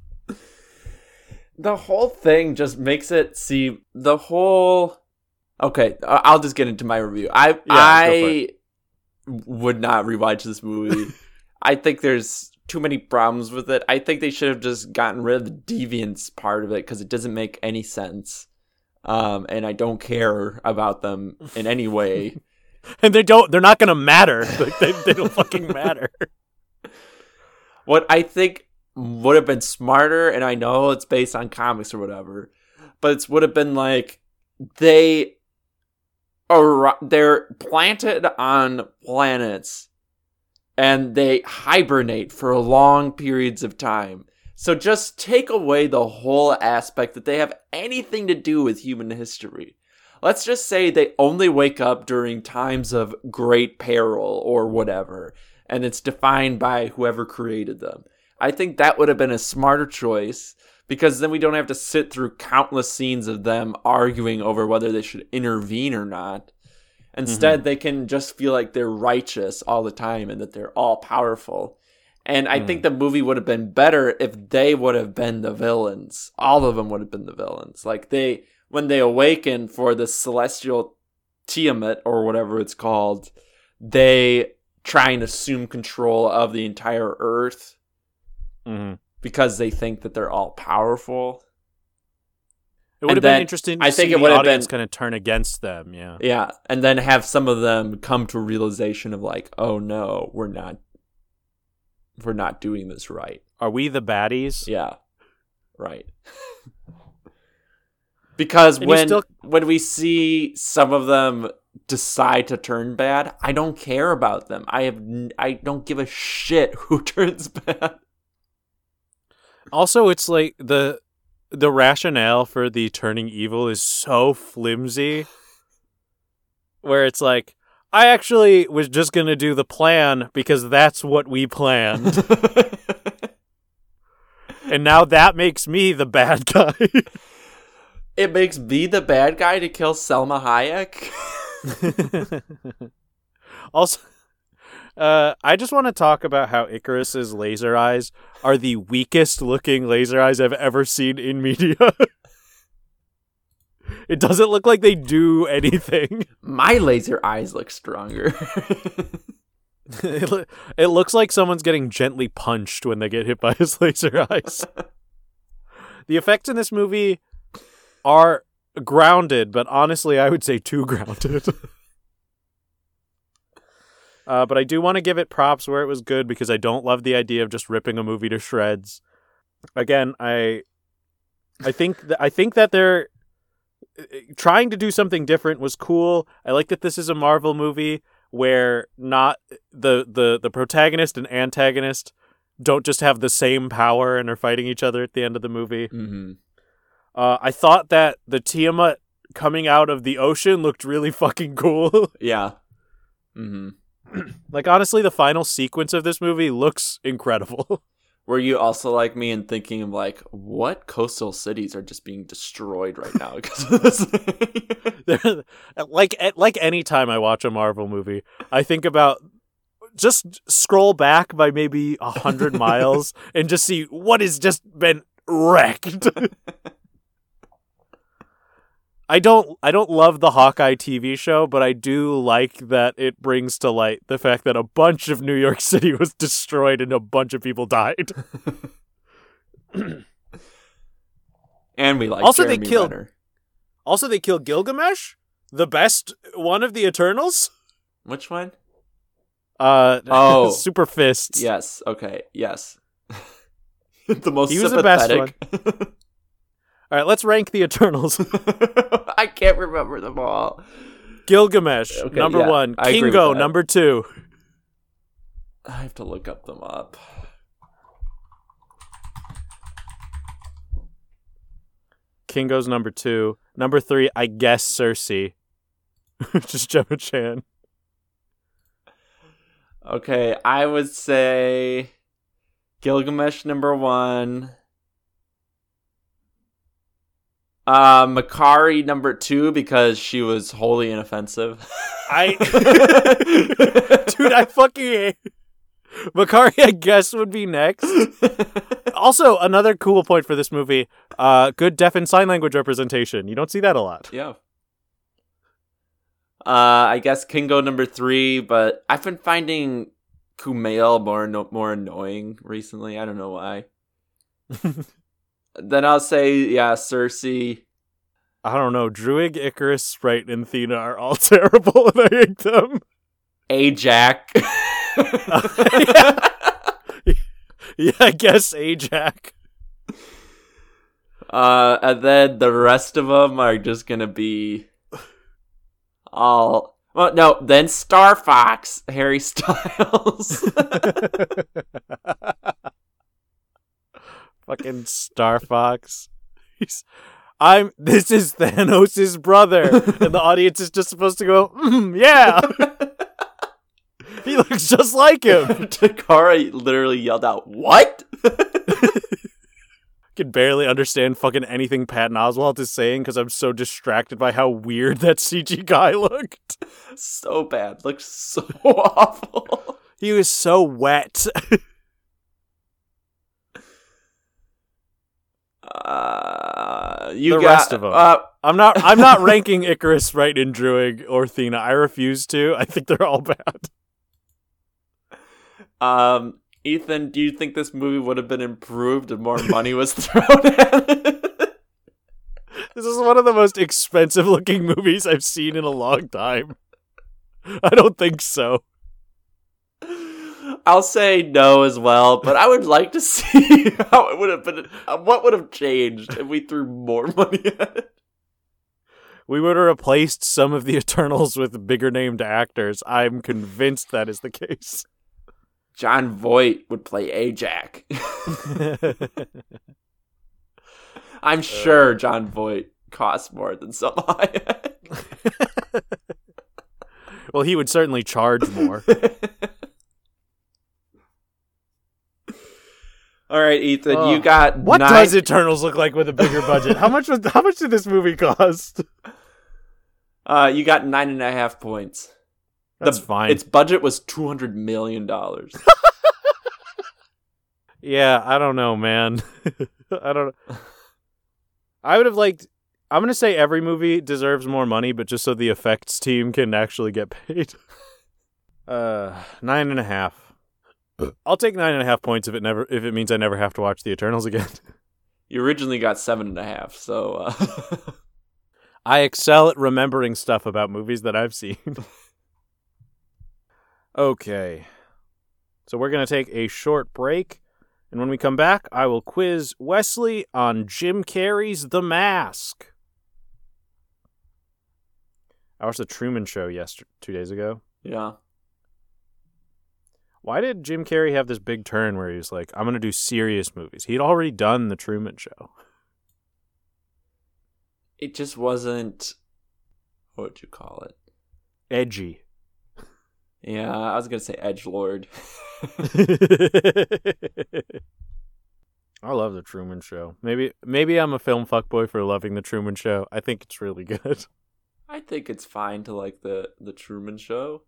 Speaker 2: the whole thing just makes it see the whole. Okay, I'll just get into my review. I
Speaker 1: for
Speaker 2: I would not rewatch this movie. I think there's too many problems with it. I think they should have just gotten rid of the Deviants part of it because it doesn't make any sense. Um, and I don't care about them in any way.
Speaker 1: And they don't. They're not gonna matter. Like they, they don't fucking matter.
Speaker 2: what I think would have been smarter, and I know it's based on comics or whatever, but it would have been like they are they're planted on planets and they hibernate for long periods of time. So just take away the whole aspect that they have anything to do with human history. Let's just say they only wake up during times of great peril or whatever, and it's defined by whoever created them. I think that would have been a smarter choice because then we don't have to sit through countless scenes of them arguing over whether they should intervene or not. Instead, they can just feel like they're righteous all the time and that they're all powerful. And I think the movie would have been better if they would have been the villains. All of them would have been the villains. Like they, when they awaken for the celestial Tiamat or whatever it's called, they try and assume control of the entire Earth
Speaker 1: hmm
Speaker 2: because they think that they're all powerful.
Speaker 1: It would have
Speaker 2: then
Speaker 1: been interesting to
Speaker 2: I think
Speaker 1: see
Speaker 2: it
Speaker 1: the
Speaker 2: would have
Speaker 1: audience
Speaker 2: been-
Speaker 1: kind of turn against them. Yeah.
Speaker 2: Yeah, and then have some of them come to a realization of like, oh no, we're not, we're not doing this right.
Speaker 1: Are we the baddies?
Speaker 2: Yeah, right. because
Speaker 1: And
Speaker 2: when
Speaker 1: still-
Speaker 2: when we see some of them decide to turn bad, I don't care about them. I have n- I don't give a shit who turns bad.
Speaker 1: Also, it's like the the rationale for the turning evil is so flimsy. Where it's like, I actually was just gonna do the plan because that's what we planned, and now that makes me the bad guy.
Speaker 2: it makes me the bad guy to kill Salma Hayek.
Speaker 1: also, uh, I just want to talk about how Icarus's laser eyes are the weakest looking laser eyes I've ever seen in media. it doesn't look like they do anything.
Speaker 2: My laser eyes look stronger.
Speaker 1: it, lo- it looks like someone's getting gently punched when they get hit by his laser eyes. the effects in this movie are grounded, but honestly, I would say too grounded. Uh, but I do want to give it props where it was good because I don't love the idea of just ripping a movie to shreds. Again, I, I think th- I think that they're uh, trying to do something different was cool. I like that this is a Marvel movie where not the the the protagonist and antagonist don't just have the same power and are fighting each other at the end of the movie.
Speaker 2: mm-hmm.
Speaker 1: Uh, I thought that the Tiamat coming out of the ocean looked really fucking cool.
Speaker 2: Yeah. Mm-hmm.
Speaker 1: like honestly, the final sequence of this movie looks incredible.
Speaker 2: Were you also like me in thinking of like what coastal cities are just being destroyed right now because of this?
Speaker 1: Like like any time I watch a Marvel movie, I think about just scroll back by maybe a hundred miles and just see what has just been wrecked. I don't I don't love the Hawkeye TV show, but I do like that it brings to light the fact that a bunch of New York City was destroyed and a bunch of people died.
Speaker 2: and we like
Speaker 1: Also, they
Speaker 2: Jeremy
Speaker 1: killed-
Speaker 2: Renner.
Speaker 1: Also, they kill Gilgamesh, the best one of the Eternals.
Speaker 2: Which one?
Speaker 1: Uh
Speaker 2: Oh.
Speaker 1: Super Fists.
Speaker 2: Yes. Okay. Yes. the most
Speaker 1: He was the best
Speaker 2: sympathetic.
Speaker 1: All right, let's rank the Eternals.
Speaker 2: I can't remember them all.
Speaker 1: Gilgamesh,
Speaker 2: Okay,
Speaker 1: number
Speaker 2: yeah,
Speaker 1: one.
Speaker 2: I
Speaker 1: Kingo, number two.
Speaker 2: I have to look up them up.
Speaker 1: Kingo's number two. Number three, I guess Cersei. Just Gemma Chan.
Speaker 2: Okay, I would say Gilgamesh number one. Uh, Makkari number two because she was wholly inoffensive.
Speaker 1: I Dude, I fucking hate Makkari, I guess, would be next. Also, another cool point for this movie, uh, good deaf and sign language representation. You don't see that a lot.
Speaker 2: yeah. Uh, I guess Kingo number three, but I've been finding Kumail more no- more annoying recently. I don't know why. then I'll say yeah, Cersei.
Speaker 1: I don't know. Druig, Icarus, Sprite, and Thena are all terrible, and I hate them.
Speaker 2: Ajax.
Speaker 1: Yeah, I guess Ajax.
Speaker 2: Uh, and then the rest of them are just gonna be all. Well, no, then Star Fox, Harry Styles.
Speaker 1: Fucking Star Fox. He's, I'm. This is Thanos' brother, and the audience is just supposed to go, mm, "Yeah, he looks just like him."
Speaker 2: Takara literally yelled out, "What?"
Speaker 1: I can barely understand fucking anything Patton Oswalt is saying because I'm so distracted by how weird that CG guy looked.
Speaker 2: so bad. Looks so awful.
Speaker 1: He was so wet.
Speaker 2: Uh, you
Speaker 1: The
Speaker 2: got,
Speaker 1: rest of 'em.
Speaker 2: Uh,
Speaker 1: I'm not. I'm not ranking Icarus, right, in Druig or Thena. I refuse to. I think they're all bad.
Speaker 2: um, Ethan, do you think this movie would have been improved if more money was thrown at it?
Speaker 1: This is one of the most expensive looking movies I've seen in a long time. I don't think so.
Speaker 2: I'll say no as well, but I would like to see how it would have been. uh, What would have changed if we threw more money at it?
Speaker 1: We would have replaced some of the Eternals with bigger named actors. I'm convinced that is the case.
Speaker 2: Jon Voight would play Ajax. I'm sure Jon Voight costs more than some
Speaker 1: well, he would certainly charge more.
Speaker 2: All right, Ethan,
Speaker 1: Ugh.
Speaker 2: you got
Speaker 1: What
Speaker 2: nine-
Speaker 1: does Eternals look like with a bigger budget? How much was how much did this movie cost?
Speaker 2: Uh, you got nine and a half points.
Speaker 1: That's
Speaker 2: The-
Speaker 1: fine.
Speaker 2: Its budget was two hundred million dollars.
Speaker 1: Yeah, I don't know, man. I don't know. I would have liked I'm gonna say every movie deserves more money, but just so the effects team can actually get paid. Uh nine and a half. I'll take nine and a half points if it never if it means I never have to watch the Eternals again.
Speaker 2: you originally got seven and a half, so uh,
Speaker 1: I excel at remembering stuff about movies that I've seen. okay. So we're going to take a short break. And when we come back, I will quiz Wesley on Jim Carrey's The Mask. I watched The Truman Show yesterday, two days ago.
Speaker 2: yeah.
Speaker 1: Why did Jim Carrey have this big turn where he was like, I'm going to do serious movies? He'd already done The Truman Show.
Speaker 2: It just wasn't. What would you call it?
Speaker 1: Edgy.
Speaker 2: Yeah, I was gonna say edge lord.
Speaker 1: I love the Truman Show. Maybe maybe I'm a film fuckboy for loving the Truman Show. I think it's really good.
Speaker 2: I think it's fine to like the the Truman Show.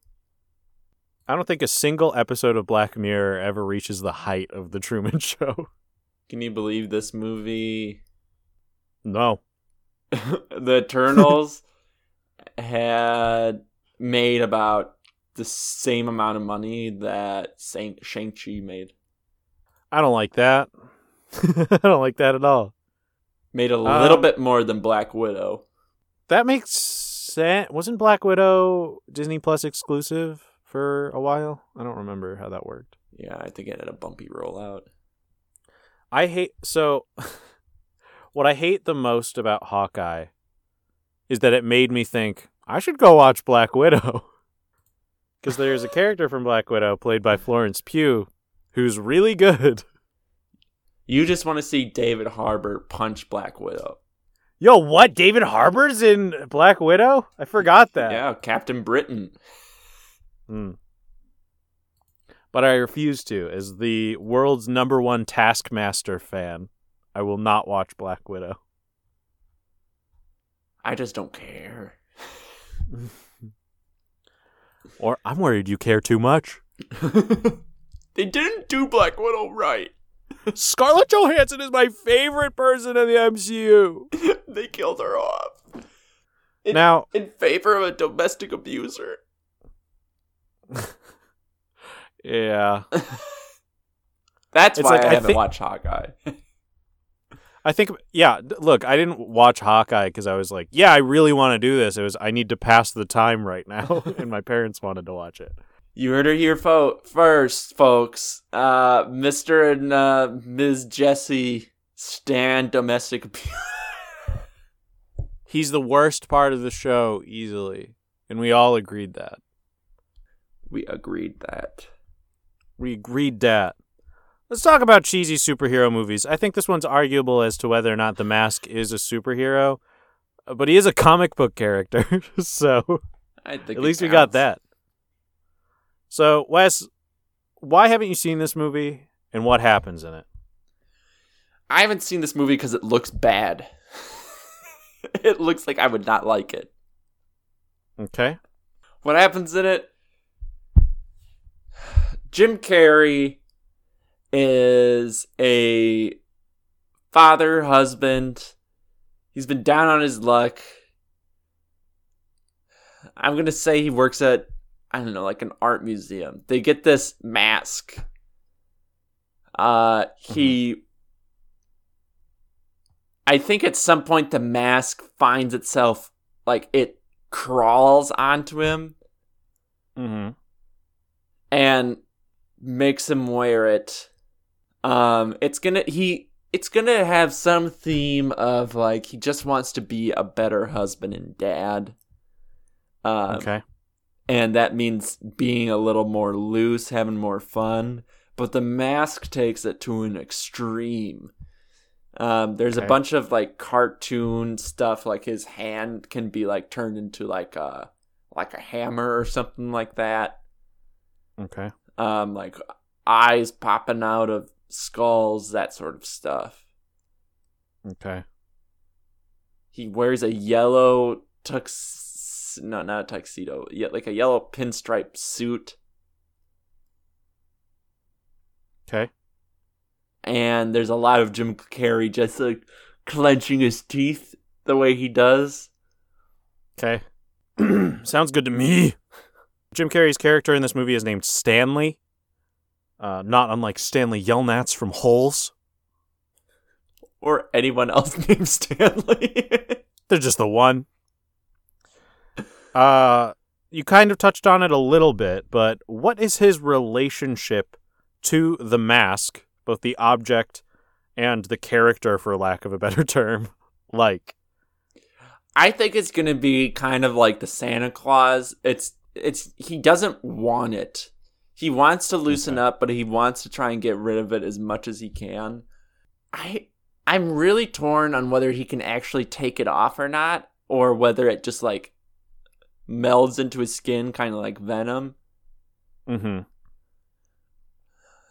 Speaker 1: I don't think a single episode of Black Mirror ever reaches the height of the Truman Show.
Speaker 2: Can you believe this movie?
Speaker 1: No.
Speaker 2: the Eternals had made about the same amount of money that Saint Shang-Chi made.
Speaker 1: I don't like that. I don't like that at all.
Speaker 2: Made a little
Speaker 1: Um,
Speaker 2: bit more than Black Widow.
Speaker 1: That makes sense. Wasn't Black Widow Disney Plus exclusive for a while? I don't remember how that worked.
Speaker 2: Yeah, I think it had a bumpy rollout.
Speaker 1: I hate so what I hate the most about Hawkeye is that it made me think I should go watch Black Widow. Cuz there's a character from Black Widow played by Florence Pugh who's really good.
Speaker 2: You just want to see David Harbour punch Black Widow.
Speaker 1: Yo, what? David Harbour's in Black Widow? I forgot that.
Speaker 2: Yeah, Captain Britain.
Speaker 1: Hmm. But I refuse to as the world's number 1 Taskmaster fan. I will not watch Black Widow.
Speaker 2: I just don't care.
Speaker 1: Or I'm worried you care too much.
Speaker 2: they didn't do Black Widow right.
Speaker 1: Scarlett Johansson is my favorite person in the MCU.
Speaker 2: they killed her off. In,
Speaker 1: Now,
Speaker 2: in favor of a domestic abuser.
Speaker 1: yeah,
Speaker 2: That's
Speaker 1: It's
Speaker 2: why
Speaker 1: like,
Speaker 2: I
Speaker 1: I
Speaker 2: haven't
Speaker 1: think-
Speaker 2: watched Hawkeye.
Speaker 1: I think yeah. Look, I didn't watch Hawkeye because I was like, yeah, I really want to do this. It was I need to pass the time right now, and my parents wanted to watch it.
Speaker 2: you heard her here fo- first, folks. Uh, Mr. and uh, Ms. Jesse stand domestic abuse.
Speaker 1: He's the worst part of the show easily, and we all agreed that.
Speaker 2: We agreed that.
Speaker 1: We agreed that. Let's talk about cheesy superhero movies. I think this one's arguable as to whether or not the Mask is a superhero, but he is a comic book character, so
Speaker 2: I think
Speaker 1: At least we got that. So, Wes, why haven't you seen this movie and what happens in it?
Speaker 2: I haven't seen this movie because it looks bad. it looks like I would not like it.
Speaker 1: Okay.
Speaker 2: What happens in it? Jim Carrey is a father, husband. He's been down on his luck. I'm gonna say he works at I don't know, like an art museum. They get this mask. Uh he I think at some point the mask finds itself like it crawls onto him
Speaker 1: Mm-hmm.
Speaker 2: and makes him wear it. Um, it's gonna he it's gonna have some theme of like he just wants to be a better husband and dad. Um,
Speaker 1: Okay.
Speaker 2: and that means being a little more loose, having more fun. But the mask takes it to an extreme. Um, there's
Speaker 1: Okay.
Speaker 2: a bunch of like cartoon stuff, like his hand can be like turned into like a like a hammer or something like that.
Speaker 1: Okay.
Speaker 2: Um, like eyes popping out of skulls, that sort of stuff.
Speaker 1: Okay.
Speaker 2: He wears a yellow tux, no, not a tuxedo, yet like a yellow pinstripe suit.
Speaker 1: Okay.
Speaker 2: and there's a lot of Jim Carrey just like clenching his teeth the way he does.
Speaker 1: Okay. Sounds good to me. Jim Carrey's character in this movie is named Stanley. Uh, not unlike Stanley Yelnats from Holes.
Speaker 2: Or anyone else named Stanley.
Speaker 1: They're just the one. Uh, you kind of touched on it a little bit, but what is his relationship to the mask, both the object and the character, for lack of a better term? Like,
Speaker 2: I think it's gonna be kind of like the Santa Claus. It's it's he doesn't want it. He wants to loosen
Speaker 1: Okay.
Speaker 2: up, but he wants to try and get rid of it as much as he can. I I'm really torn on whether he can actually take it off or not, or whether it just like melds into his skin, kind of like Venom.
Speaker 1: mm-hmm.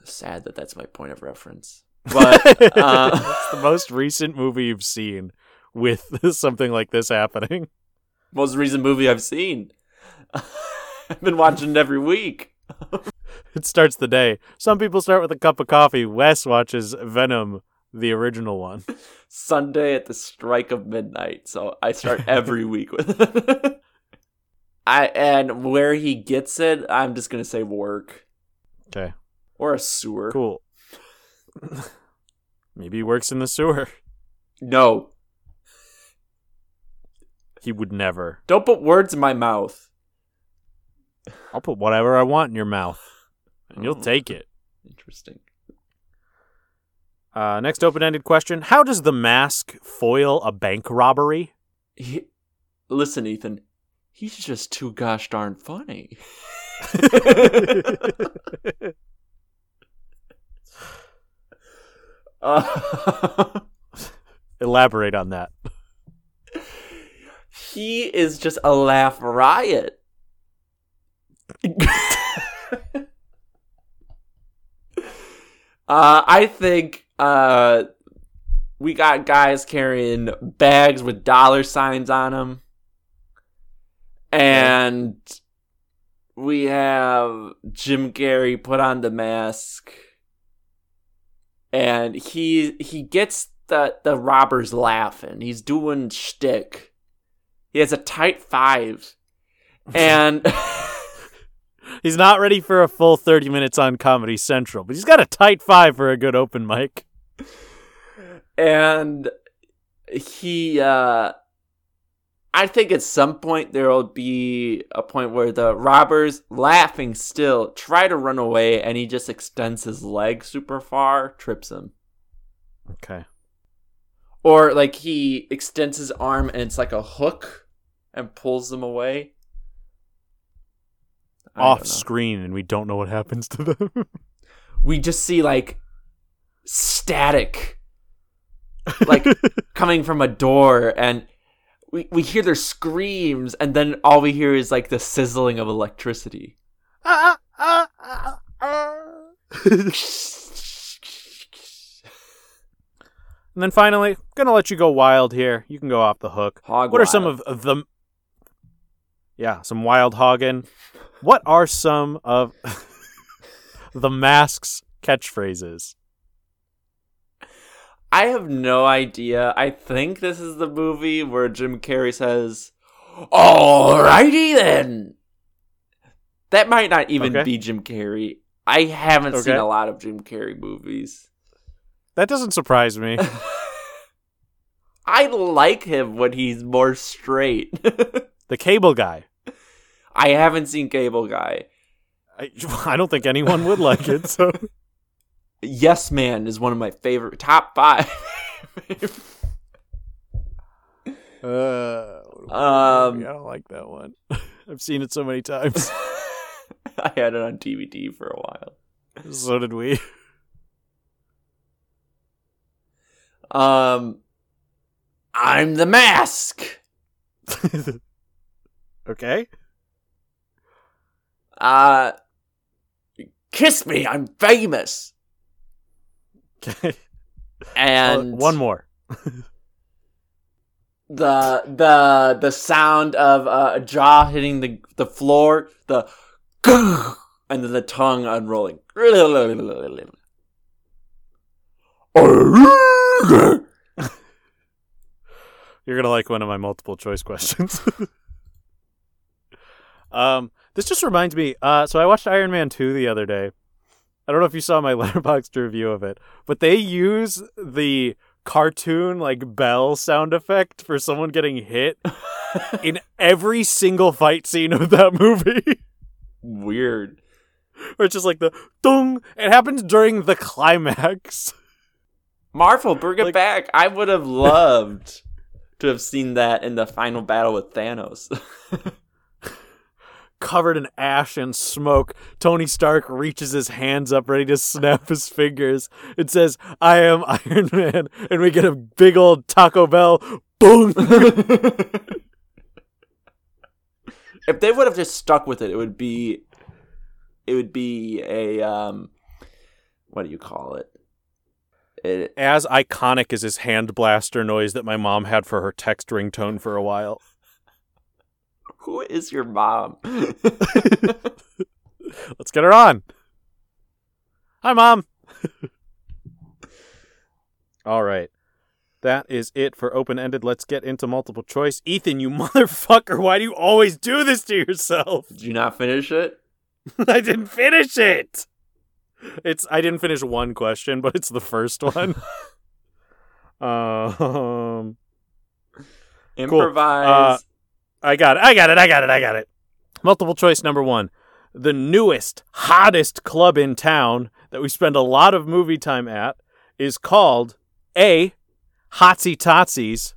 Speaker 2: Sad that that's my point of reference. But uh,
Speaker 1: it's the most recent movie you've seen with something like this happening.
Speaker 2: most recent movie I've seen. I've been watching it every week.
Speaker 1: It starts the day. Some people start with a cup of coffee. Wes watches Venom, the original one.
Speaker 2: Sunday at the strike of midnight. So I start every week with it. I and where he gets it, I'm just gonna say work
Speaker 1: Okay,
Speaker 2: or a sewer.
Speaker 1: cool. Maybe he works in the sewer.
Speaker 2: No,
Speaker 1: He would never.
Speaker 2: don't put words in my mouth.
Speaker 1: I'll put whatever I want in your mouth, and you'll
Speaker 2: Oh.
Speaker 1: take it.
Speaker 2: Interesting.
Speaker 1: Uh, next open-ended question: How does the mask foil a bank robbery?
Speaker 2: He, listen, Ethan. He's just too gosh darn funny. Uh,
Speaker 1: Elaborate on that.
Speaker 2: he is just a laugh riot. Uh, I think uh, we got guys carrying bags with dollar signs on them, and we have Jim Carrey put on the mask, and he he gets the the robbers laughing. He's doing shtick. He has a tight five, and.
Speaker 1: He's not ready for a full 30 minutes on Comedy Central, but he's got a tight five for a good open mic.
Speaker 2: and he uh i think at some point there will be a point where the robbers laughing still try to run away and he just extends his leg super far trips him
Speaker 1: Okay.
Speaker 2: or like he extends his arm and it's like a hook and pulls them away
Speaker 1: Off screen, and we don't know what happens to them.
Speaker 2: we just see like static like coming from a door and we, we hear their screams and then all we hear is like the sizzling of electricity
Speaker 1: Ah, ah, ah, ah. and then finally, gonna let you go wild here. You can go off the hook.
Speaker 2: Hog
Speaker 1: what are some of the yeah some wild hogging? What are some of the masks catchphrases?
Speaker 2: I have no idea. I think this is the movie where Jim Carrey says, "Alrighty then." That might not even
Speaker 1: Okay.
Speaker 2: be Jim Carrey. I haven't seen a lot of Jim Carrey movies.
Speaker 1: That doesn't surprise me.
Speaker 2: I like him when he's more straight.
Speaker 1: the cable guy.
Speaker 2: I haven't seen Cable Guy.
Speaker 1: I, I don't think anyone would like it. So
Speaker 2: Yes Man is one of my favorite top five.
Speaker 1: uh,
Speaker 2: Um,
Speaker 1: I don't like that one. I've seen it so many times.
Speaker 2: I had it on DVD for a while.
Speaker 1: so did we.
Speaker 2: Um, I'm the mask.
Speaker 1: Okay.
Speaker 2: Uh, kiss me. I'm famous.
Speaker 1: Okay.
Speaker 2: And
Speaker 1: Uh, one more.
Speaker 2: the the the sound of uh, a jaw hitting the the floor, the and then the tongue unrolling.
Speaker 1: You're gonna like one of my multiple choice questions. Um, this just reminds me. Uh, so I watched Iron Man two the other day. I don't know if you saw my letterboxd review of it, but they use the cartoon like bell sound effect for someone getting hit in every single fight scene of that movie.
Speaker 2: Weird.
Speaker 1: Or it's just like the dong. It happens during the climax.
Speaker 2: Marvel, bring it
Speaker 1: Like-
Speaker 2: back. I would have loved to have seen that in the final battle with Thanos.
Speaker 1: Covered in ash and smoke, Tony Stark reaches his hands up ready to snap his fingers. It says, I am Iron Man. And we get a big old Taco Bell. Boom!
Speaker 2: if they would have just stuck with it, it would be it would be a um what do you call it? It
Speaker 1: As iconic as his hand blaster noise that my mom had for her text ringtone for a while.
Speaker 2: who is your mom?
Speaker 1: Let's get her on. Hi, Mom. All right. That is it for open ended. Let's get into multiple choice. Ethan, you motherfucker, why do you always do this to yourself?
Speaker 2: Did you not finish it?
Speaker 1: I didn't finish it. It's I didn't finish one question, but it's the first one. um
Speaker 2: Improvise.
Speaker 1: I got it. I got it. I got it. I got it. Multiple choice number 1. The newest, hottest club in town that we spend a lot of movie time at is called A. Hotsy Totsies,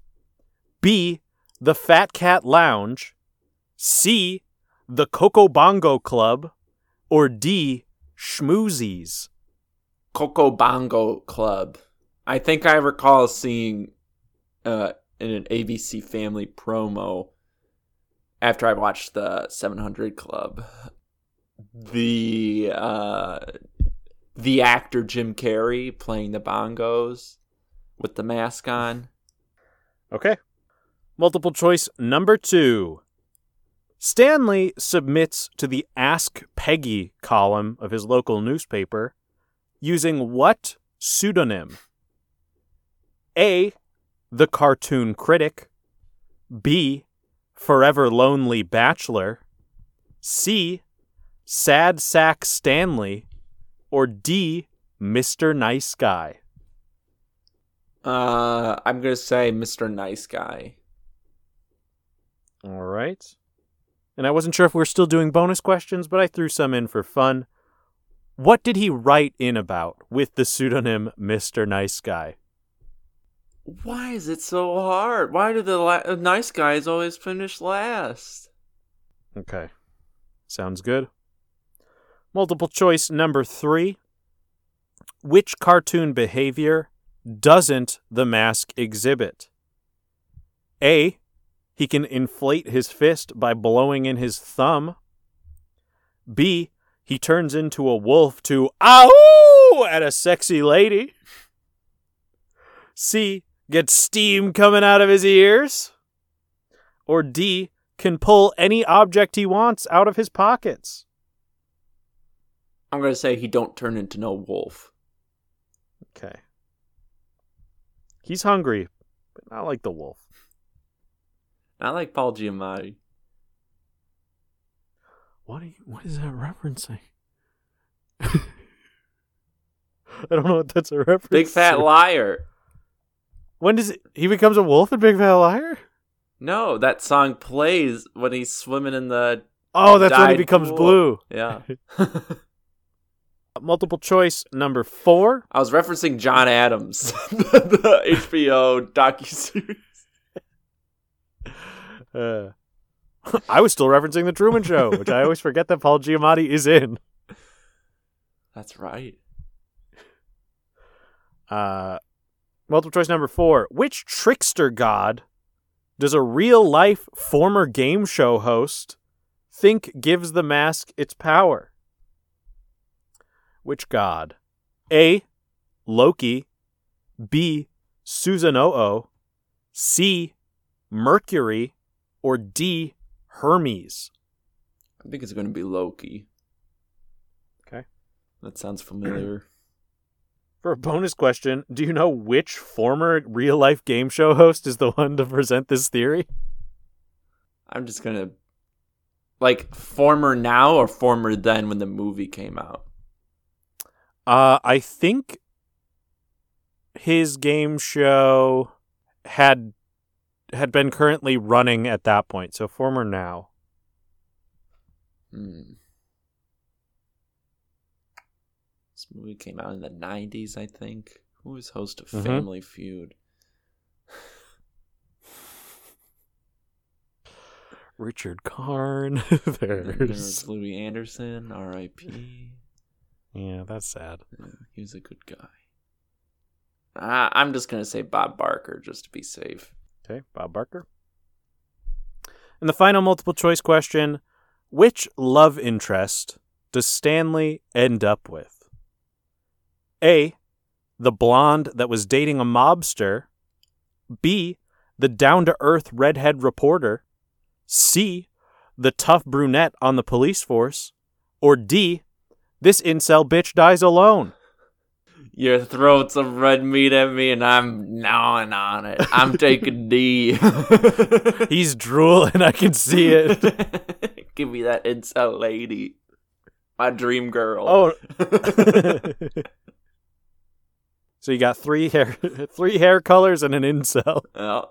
Speaker 1: B. The Fat Cat Lounge, C. The Coco Bongo Club, or D. Schmoozies.
Speaker 2: Coco Bongo Club. I think I recall seeing uh, in an ABC Family promo after I watched the 700 Club the uh, the actor Jim Carrey playing the bongos with the mask on.
Speaker 1: Okay. Multiple choice number two. Stanley submits to the Ask Peggy column of his local newspaper using what pseudonym? A. The Cartoon Critic. B. Forever Lonely Bachelor. C. Sad Sack Stanley. Or D. Mr. Nice Guy.
Speaker 2: Uh, I'm gonna say Mr. Nice Guy.
Speaker 1: All right. And I wasn't sure if we are still doing bonus questions, but I threw some in for fun. What did he write in about with the pseudonym Mr. Nice Guy?
Speaker 2: Why is it so hard? Why do the la- uh, nice guys always finish last?
Speaker 1: Okay. Sounds good. Multiple choice number three. Which cartoon behavior doesn't the mask exhibit? A. He can inflate his fist by blowing in his thumb. B. He turns into a wolf to ow at a sexy lady. C. Gets steam coming out of his ears. Or D. Can pull any object he wants out of his pockets.
Speaker 2: I'm gonna say he don't turn into no wolf.
Speaker 1: Okay. He's hungry, but not like the wolf.
Speaker 2: Not like Paul Giamatti.
Speaker 1: What are you, what is that referencing? I don't know what that's a reference.
Speaker 2: Big Fat
Speaker 1: to.
Speaker 2: Liar.
Speaker 1: When does it, he becomes a wolf in Big Fat Liar?
Speaker 2: No, that song plays when he's swimming in the.
Speaker 1: Oh, that's when he becomes
Speaker 2: pool.
Speaker 1: blue.
Speaker 2: Yeah.
Speaker 1: Multiple choice number four.
Speaker 2: I was referencing John Adams, the HBO docuseries.
Speaker 1: Uh, I was still referencing the Truman Show, which I always forget that Paul Giamatti is in.
Speaker 2: That's right.
Speaker 1: Uh, multiple choice number four. Which trickster god does a real life former game show host think gives the mask its power? Which god? A. Loki. B. Susanoo. C. Mercury. Or D. Hermes.
Speaker 2: I think it's going to be Loki.
Speaker 1: Okay.
Speaker 2: That sounds familiar.
Speaker 1: For a bonus question, do you know which former real life game show host is the one to present this theory?
Speaker 2: I'm just going to. Like, former now or former then when the movie came out?
Speaker 1: Uh, I think his game show had had been currently running at that point, so former now.
Speaker 2: Hmm. This movie came out in the 90s, I think. Who was host of
Speaker 1: Mhm.
Speaker 2: Family Feud?
Speaker 1: Richard Karn.
Speaker 2: There's
Speaker 1: There's
Speaker 2: Louie Anderson, R.I.P.
Speaker 1: yeah, that's sad.
Speaker 2: Yeah, he was a good guy. Ah, I'm just gonna say Bob Barker just to be safe.
Speaker 1: Okay, Bob Barker. And the final multiple choice question: Which love interest does Stanley end up with? A. The blonde that was dating a mobster. B. The down to earth redhead reporter. C. The tough brunette on the police force. Or D. This incel bitch dies alone.
Speaker 2: Your throat some red meat at me, and I'm gnawing on it. I'm taking D.
Speaker 1: He's drooling, I can see it.
Speaker 2: Give me that incel lady, my dream girl.
Speaker 1: Oh. So you got three hair three hair colors and an incel.
Speaker 2: Yeah.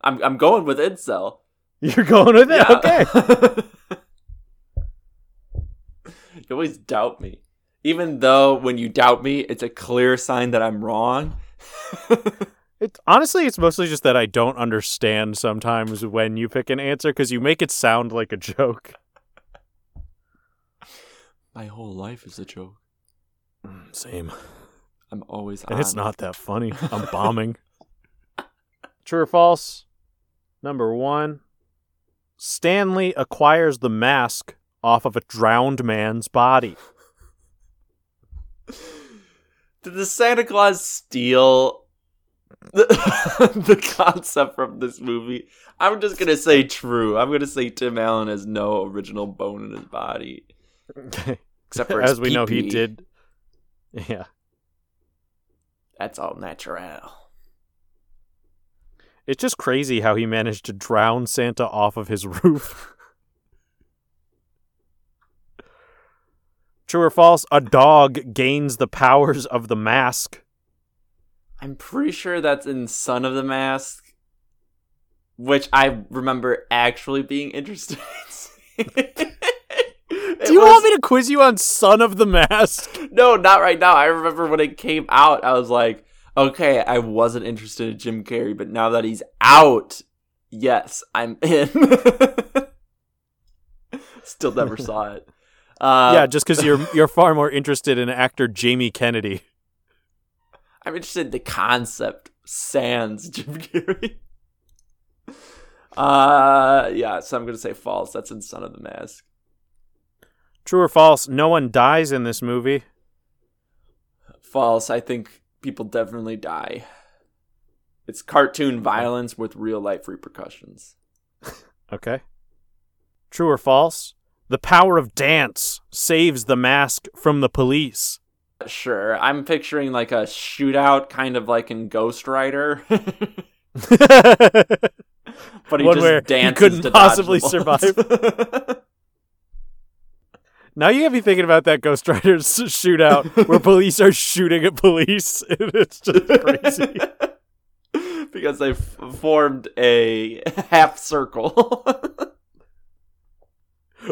Speaker 2: I'm I'm going with incel.
Speaker 1: You're going with it?
Speaker 2: Yeah.
Speaker 1: Okay.
Speaker 2: you always doubt me. Even though when you doubt me, it's a clear sign that I'm wrong.
Speaker 1: It honestly it's mostly just that I don't understand sometimes when you pick an answer because you make it sound like a joke.
Speaker 2: My whole life is a joke.
Speaker 1: Mm, same.
Speaker 2: I'm always
Speaker 1: And it's not that funny. I'm bombing. True or false? Number one. Stanley acquires the mask off of a drowned man's body.
Speaker 2: Did the Santa Claus steal the, the concept from this movie? I'm just gonna say true. I'm gonna say Tim Allen has no original bone in his body, except for his
Speaker 1: As we know, he did. Yeah.
Speaker 2: That's all natural.
Speaker 1: It's just crazy how he managed to drown Santa off of his roof. True or false? A dog gains the powers of the mask.
Speaker 2: I'm pretty sure that's in Son of the Mask, which I remember actually being interested in.
Speaker 1: Do you want me to quiz you on Son of the Mask?
Speaker 2: No, not right now. I remember when it came out, I was like, okay, I wasn't interested in Jim Carrey, but now that he's out, yes, I'm in. Still never saw it. Uh,
Speaker 1: yeah, just because you're you're far more interested in actor Jamie Kennedy.
Speaker 2: I'm interested in the concept. Sans Jim Carrey. Uh, yeah, so I'm gonna say false. That's in Son of the Mask.
Speaker 1: True or false? No one dies in this movie.
Speaker 2: False. I think people definitely die. It's cartoon oh. violence with real life repercussions.
Speaker 1: Okay. True or false? The power of dance saves the mask from the police.
Speaker 2: Sure, I'm picturing like a shootout, kind of like in Ghost Rider. but he
Speaker 1: One
Speaker 2: just
Speaker 1: where he
Speaker 2: dances
Speaker 1: couldn't possibly survive. now you have me thinking about that Ghost Riders shootout where police are shooting at police. and It's just crazy.
Speaker 2: because they f- formed a half circle.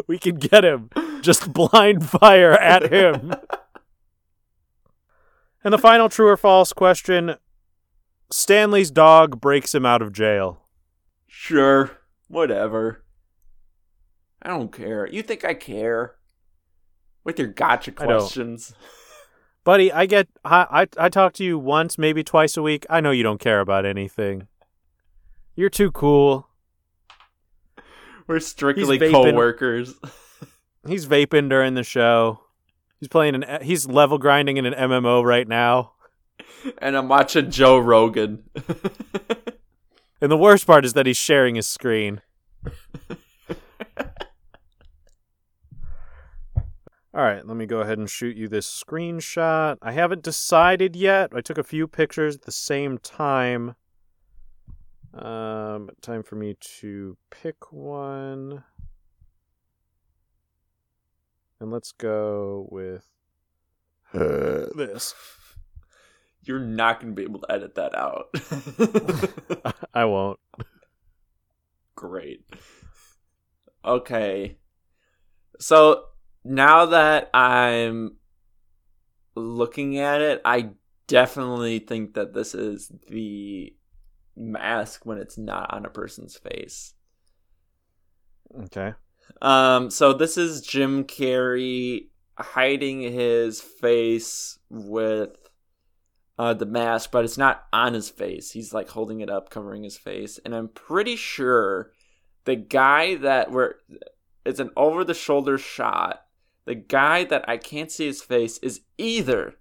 Speaker 1: we can get him. Just blind fire at him. And the final true or false question Stanley's dog breaks him out of jail.
Speaker 2: sure, whatever. I don't care. You think I care? With your gotcha
Speaker 1: I
Speaker 2: questions.
Speaker 1: Buddy, I get I, I I talk to you once, maybe twice a week. I know you don't care about anything. You're too cool.
Speaker 2: We're strictly
Speaker 1: vaping.
Speaker 2: co-workers.
Speaker 1: He's vaping during the show. He's playing an he's level grinding in an MMO right now.
Speaker 2: and I'm watching Joe Rogan.
Speaker 1: And the worst part is that he's sharing his screen. All right, let me go ahead and shoot you this screenshot. I haven't decided yet. I took a few pictures at the same time. Um, time for me to pick one. And let's go with this.
Speaker 2: You're not going to be able to edit that out.
Speaker 1: I won't.
Speaker 2: Great. Okay. So now that I'm looking at it, I definitely think that this is the mask when it's not on a person's face.
Speaker 1: Okay.
Speaker 2: Um, so this is Jim Carrey hiding his face with uh, the mask, but it's not on his face. He's like holding it up, covering his face, and I'm pretty sure the guy that where it's an over the shoulder shot. The guy that I can't see his face is either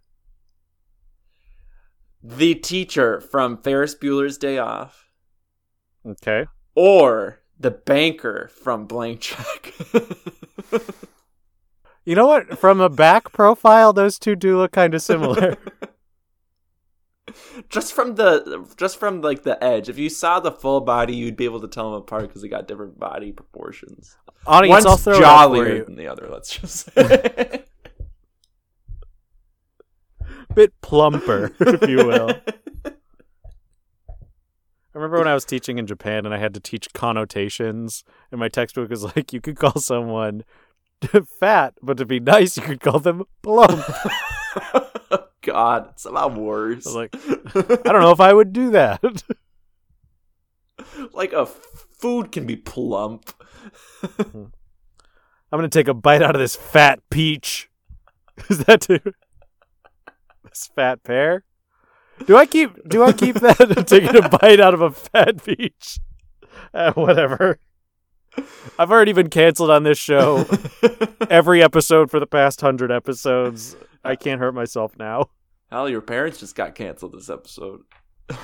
Speaker 2: the teacher from Ferris Bueller's Day Off
Speaker 1: Okay.
Speaker 2: or the banker from Blank Check.
Speaker 1: You know what? From a back profile, those two do look kind of similar.
Speaker 2: just from the just from like the edge if you saw the full body you'd be able to tell them apart because they got different body proportions
Speaker 1: Audience,
Speaker 2: one's
Speaker 1: I'll
Speaker 2: jollier than the other let's just say
Speaker 1: Bit plumper, if you will. I remember when I was teaching in Japan and I had to teach connotations, and my textbook was like, you could call someone fat, but to be nice, you could call them plump.
Speaker 2: God it's about worse
Speaker 1: I like, I don't know if I would do that.
Speaker 2: like a food can be plump
Speaker 1: I'm gonna take a bite out of this fat peach. Is that too? This fat pear? Do I keep? Do I keep that? taking a bite out of a fat peach? Uh, whatever. I've already been canceled on this show. Every episode for the past hundred episodes. I can't hurt myself now.
Speaker 2: hell your parents just got canceled this episode
Speaker 1: For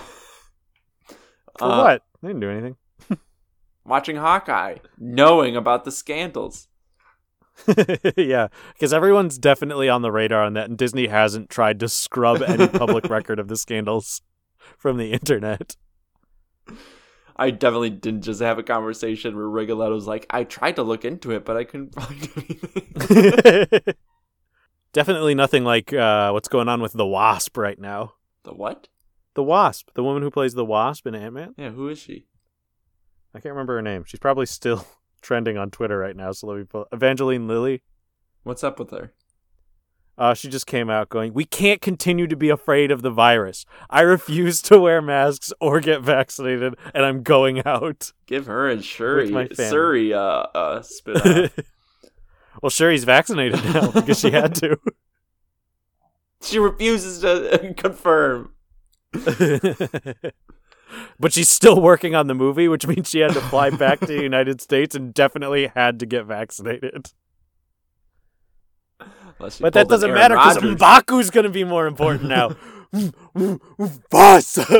Speaker 2: Uh,
Speaker 1: what? They didn't do anything.
Speaker 2: watching hawkeye knowing about the scandals
Speaker 1: yeah, because everyone's definitely on the radar on that, and Disney hasn't tried to scrub any public record of the scandals from the internet.
Speaker 2: I definitely didn't just have a conversation where Rigoletto's like, I tried to look into it, but I couldn't find anything.
Speaker 1: definitely nothing like uh, what's going on with the Wasp right now.
Speaker 2: the what?
Speaker 1: The Wasp, the woman who plays the Wasp in Ant Man.
Speaker 2: Yeah, who is she?
Speaker 1: I can't remember her name. She's probably still trending on Twitter right now. So let me pull Evangeline Lilly.
Speaker 2: What's up with her?
Speaker 1: Uh, she just came out going, "We can't continue to be afraid of the virus. I refuse to wear masks or get vaccinated, and I'm going out."
Speaker 2: Give her and Shuri. Shuri, uh, uh, spit off.
Speaker 1: well, he's vaccinated now because she had to.
Speaker 2: she refuses to confirm.
Speaker 1: but she's still working on the movie, which means she had to fly back to the United States and definitely had to get vaccinated. But that doesn't
Speaker 2: Aaron
Speaker 1: matter because. Mbaku's going to be more important now. Boss.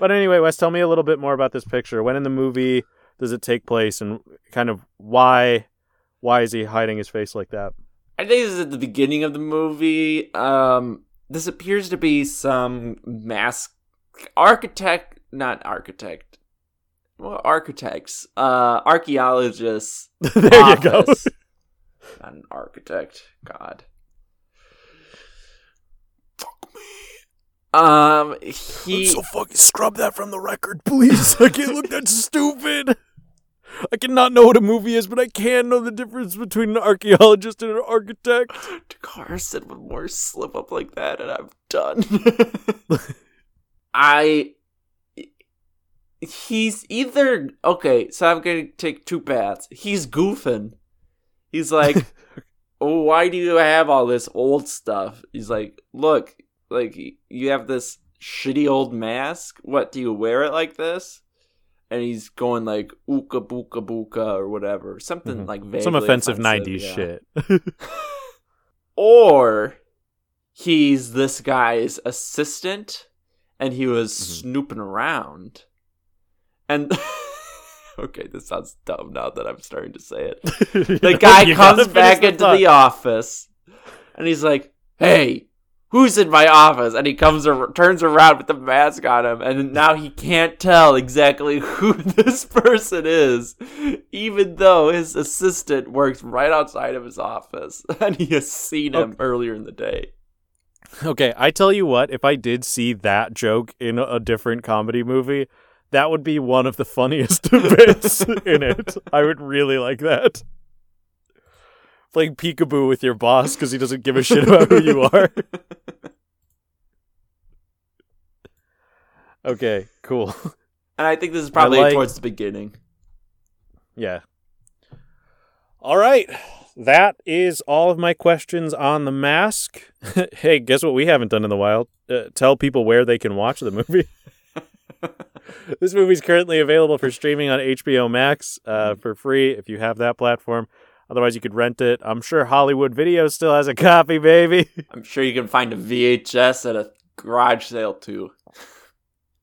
Speaker 1: but anyway, Wes, tell me a little bit more about this picture. When in the movie does it take place, and kind of why why is he hiding his face like that?
Speaker 2: I think this is at the beginning of the movie. Um, this appears to be some mask architect, not architect. Well, architects, uh, archaeologists.
Speaker 1: there you go.
Speaker 2: Not an architect. God. Fuck me. Um, he.
Speaker 1: So fucking scrub that from the record, please. I can't look that stupid. I cannot know what a movie is, but I can know the difference between an archaeologist and an architect.
Speaker 2: Dakar said one more slip up like that, and I'm done. I. He's either okay. So I'm gonna take two paths. He's goofing. He's like, "Oh, why do you have all this old stuff?" He's like, "Look, like you have this shitty old mask. What do you wear it like this?" And he's going like "ooka booka booka" or whatever, something
Speaker 1: Mhm.
Speaker 2: like vaguely
Speaker 1: Some offensive,
Speaker 2: offensive,
Speaker 1: 90s
Speaker 2: yeah
Speaker 1: shit.
Speaker 2: or he's this guy's assistant and he was
Speaker 1: Mhm.
Speaker 2: snooping around and okay this sounds dumb now that i'm starting to say it. The guy comes back
Speaker 1: finish
Speaker 2: into
Speaker 1: thought.
Speaker 2: the office and he's like hey who's in my office? And he comes turns around with the mask on him and now he can't tell exactly who this person is even though his assistant works right outside of his office and he has seen him earlier in the day.
Speaker 1: Okay, I tell you what, if I did see that joke in a different comedy movie, that would be one of the funniest bits in it. I would really like that. Playing peekaboo with your boss because he doesn't give a shit about who you are. Okay, cool.
Speaker 2: and i think this is probably
Speaker 1: like-
Speaker 2: towards the beginning
Speaker 1: Yeah. All right. That is all of my questions on the mask. hey, guess what we haven't done in the wild? Uh, tell people where they can watch the movie. this movie's currently available for streaming on HBO Max uh, for free if you have that platform. Otherwise, you could rent it. I'm sure Hollywood Video still has a copy, baby.
Speaker 2: i'm sure you can find a vhs at a garage sale too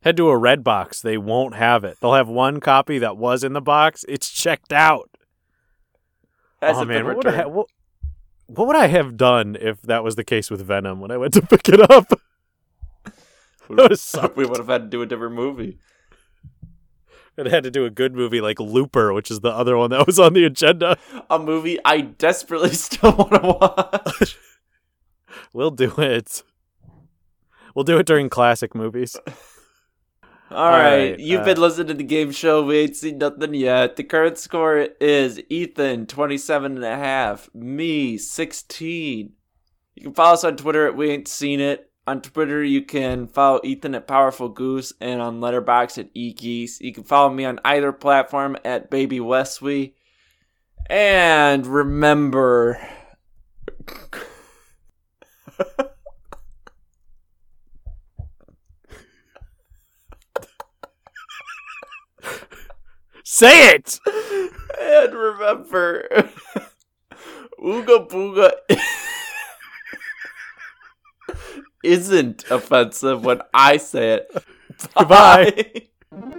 Speaker 1: Head to a red box. They won't have it. They'll have one copy that was in the box. It's checked out. Oh man, what would, I ha- what, what would I have done if that was the case with Venom when I went to pick it up? That would've sucked.
Speaker 2: we would have had to do a different movie
Speaker 1: It had to do a good movie like Looper, which is the other one that was on the agenda.
Speaker 2: a movie i desperately still want to watch
Speaker 1: We'll do it. We'll do it during classic movies.
Speaker 2: All right,
Speaker 1: right,
Speaker 2: you've
Speaker 1: uh,
Speaker 2: been listening to the game show. We ain't seen nothing yet. The current score is Ethan 27 and a half, me 16. You can follow us on Twitter at We Ain't Seen It. On Twitter, you can follow Ethan at Powerful Goose and on Letterboxd at eGeese. You can follow me on either platform at Baby Wesley. And remember.
Speaker 1: Say it!
Speaker 2: And remember, Ooga Booga isn't offensive when I say it. Bye. Goodbye.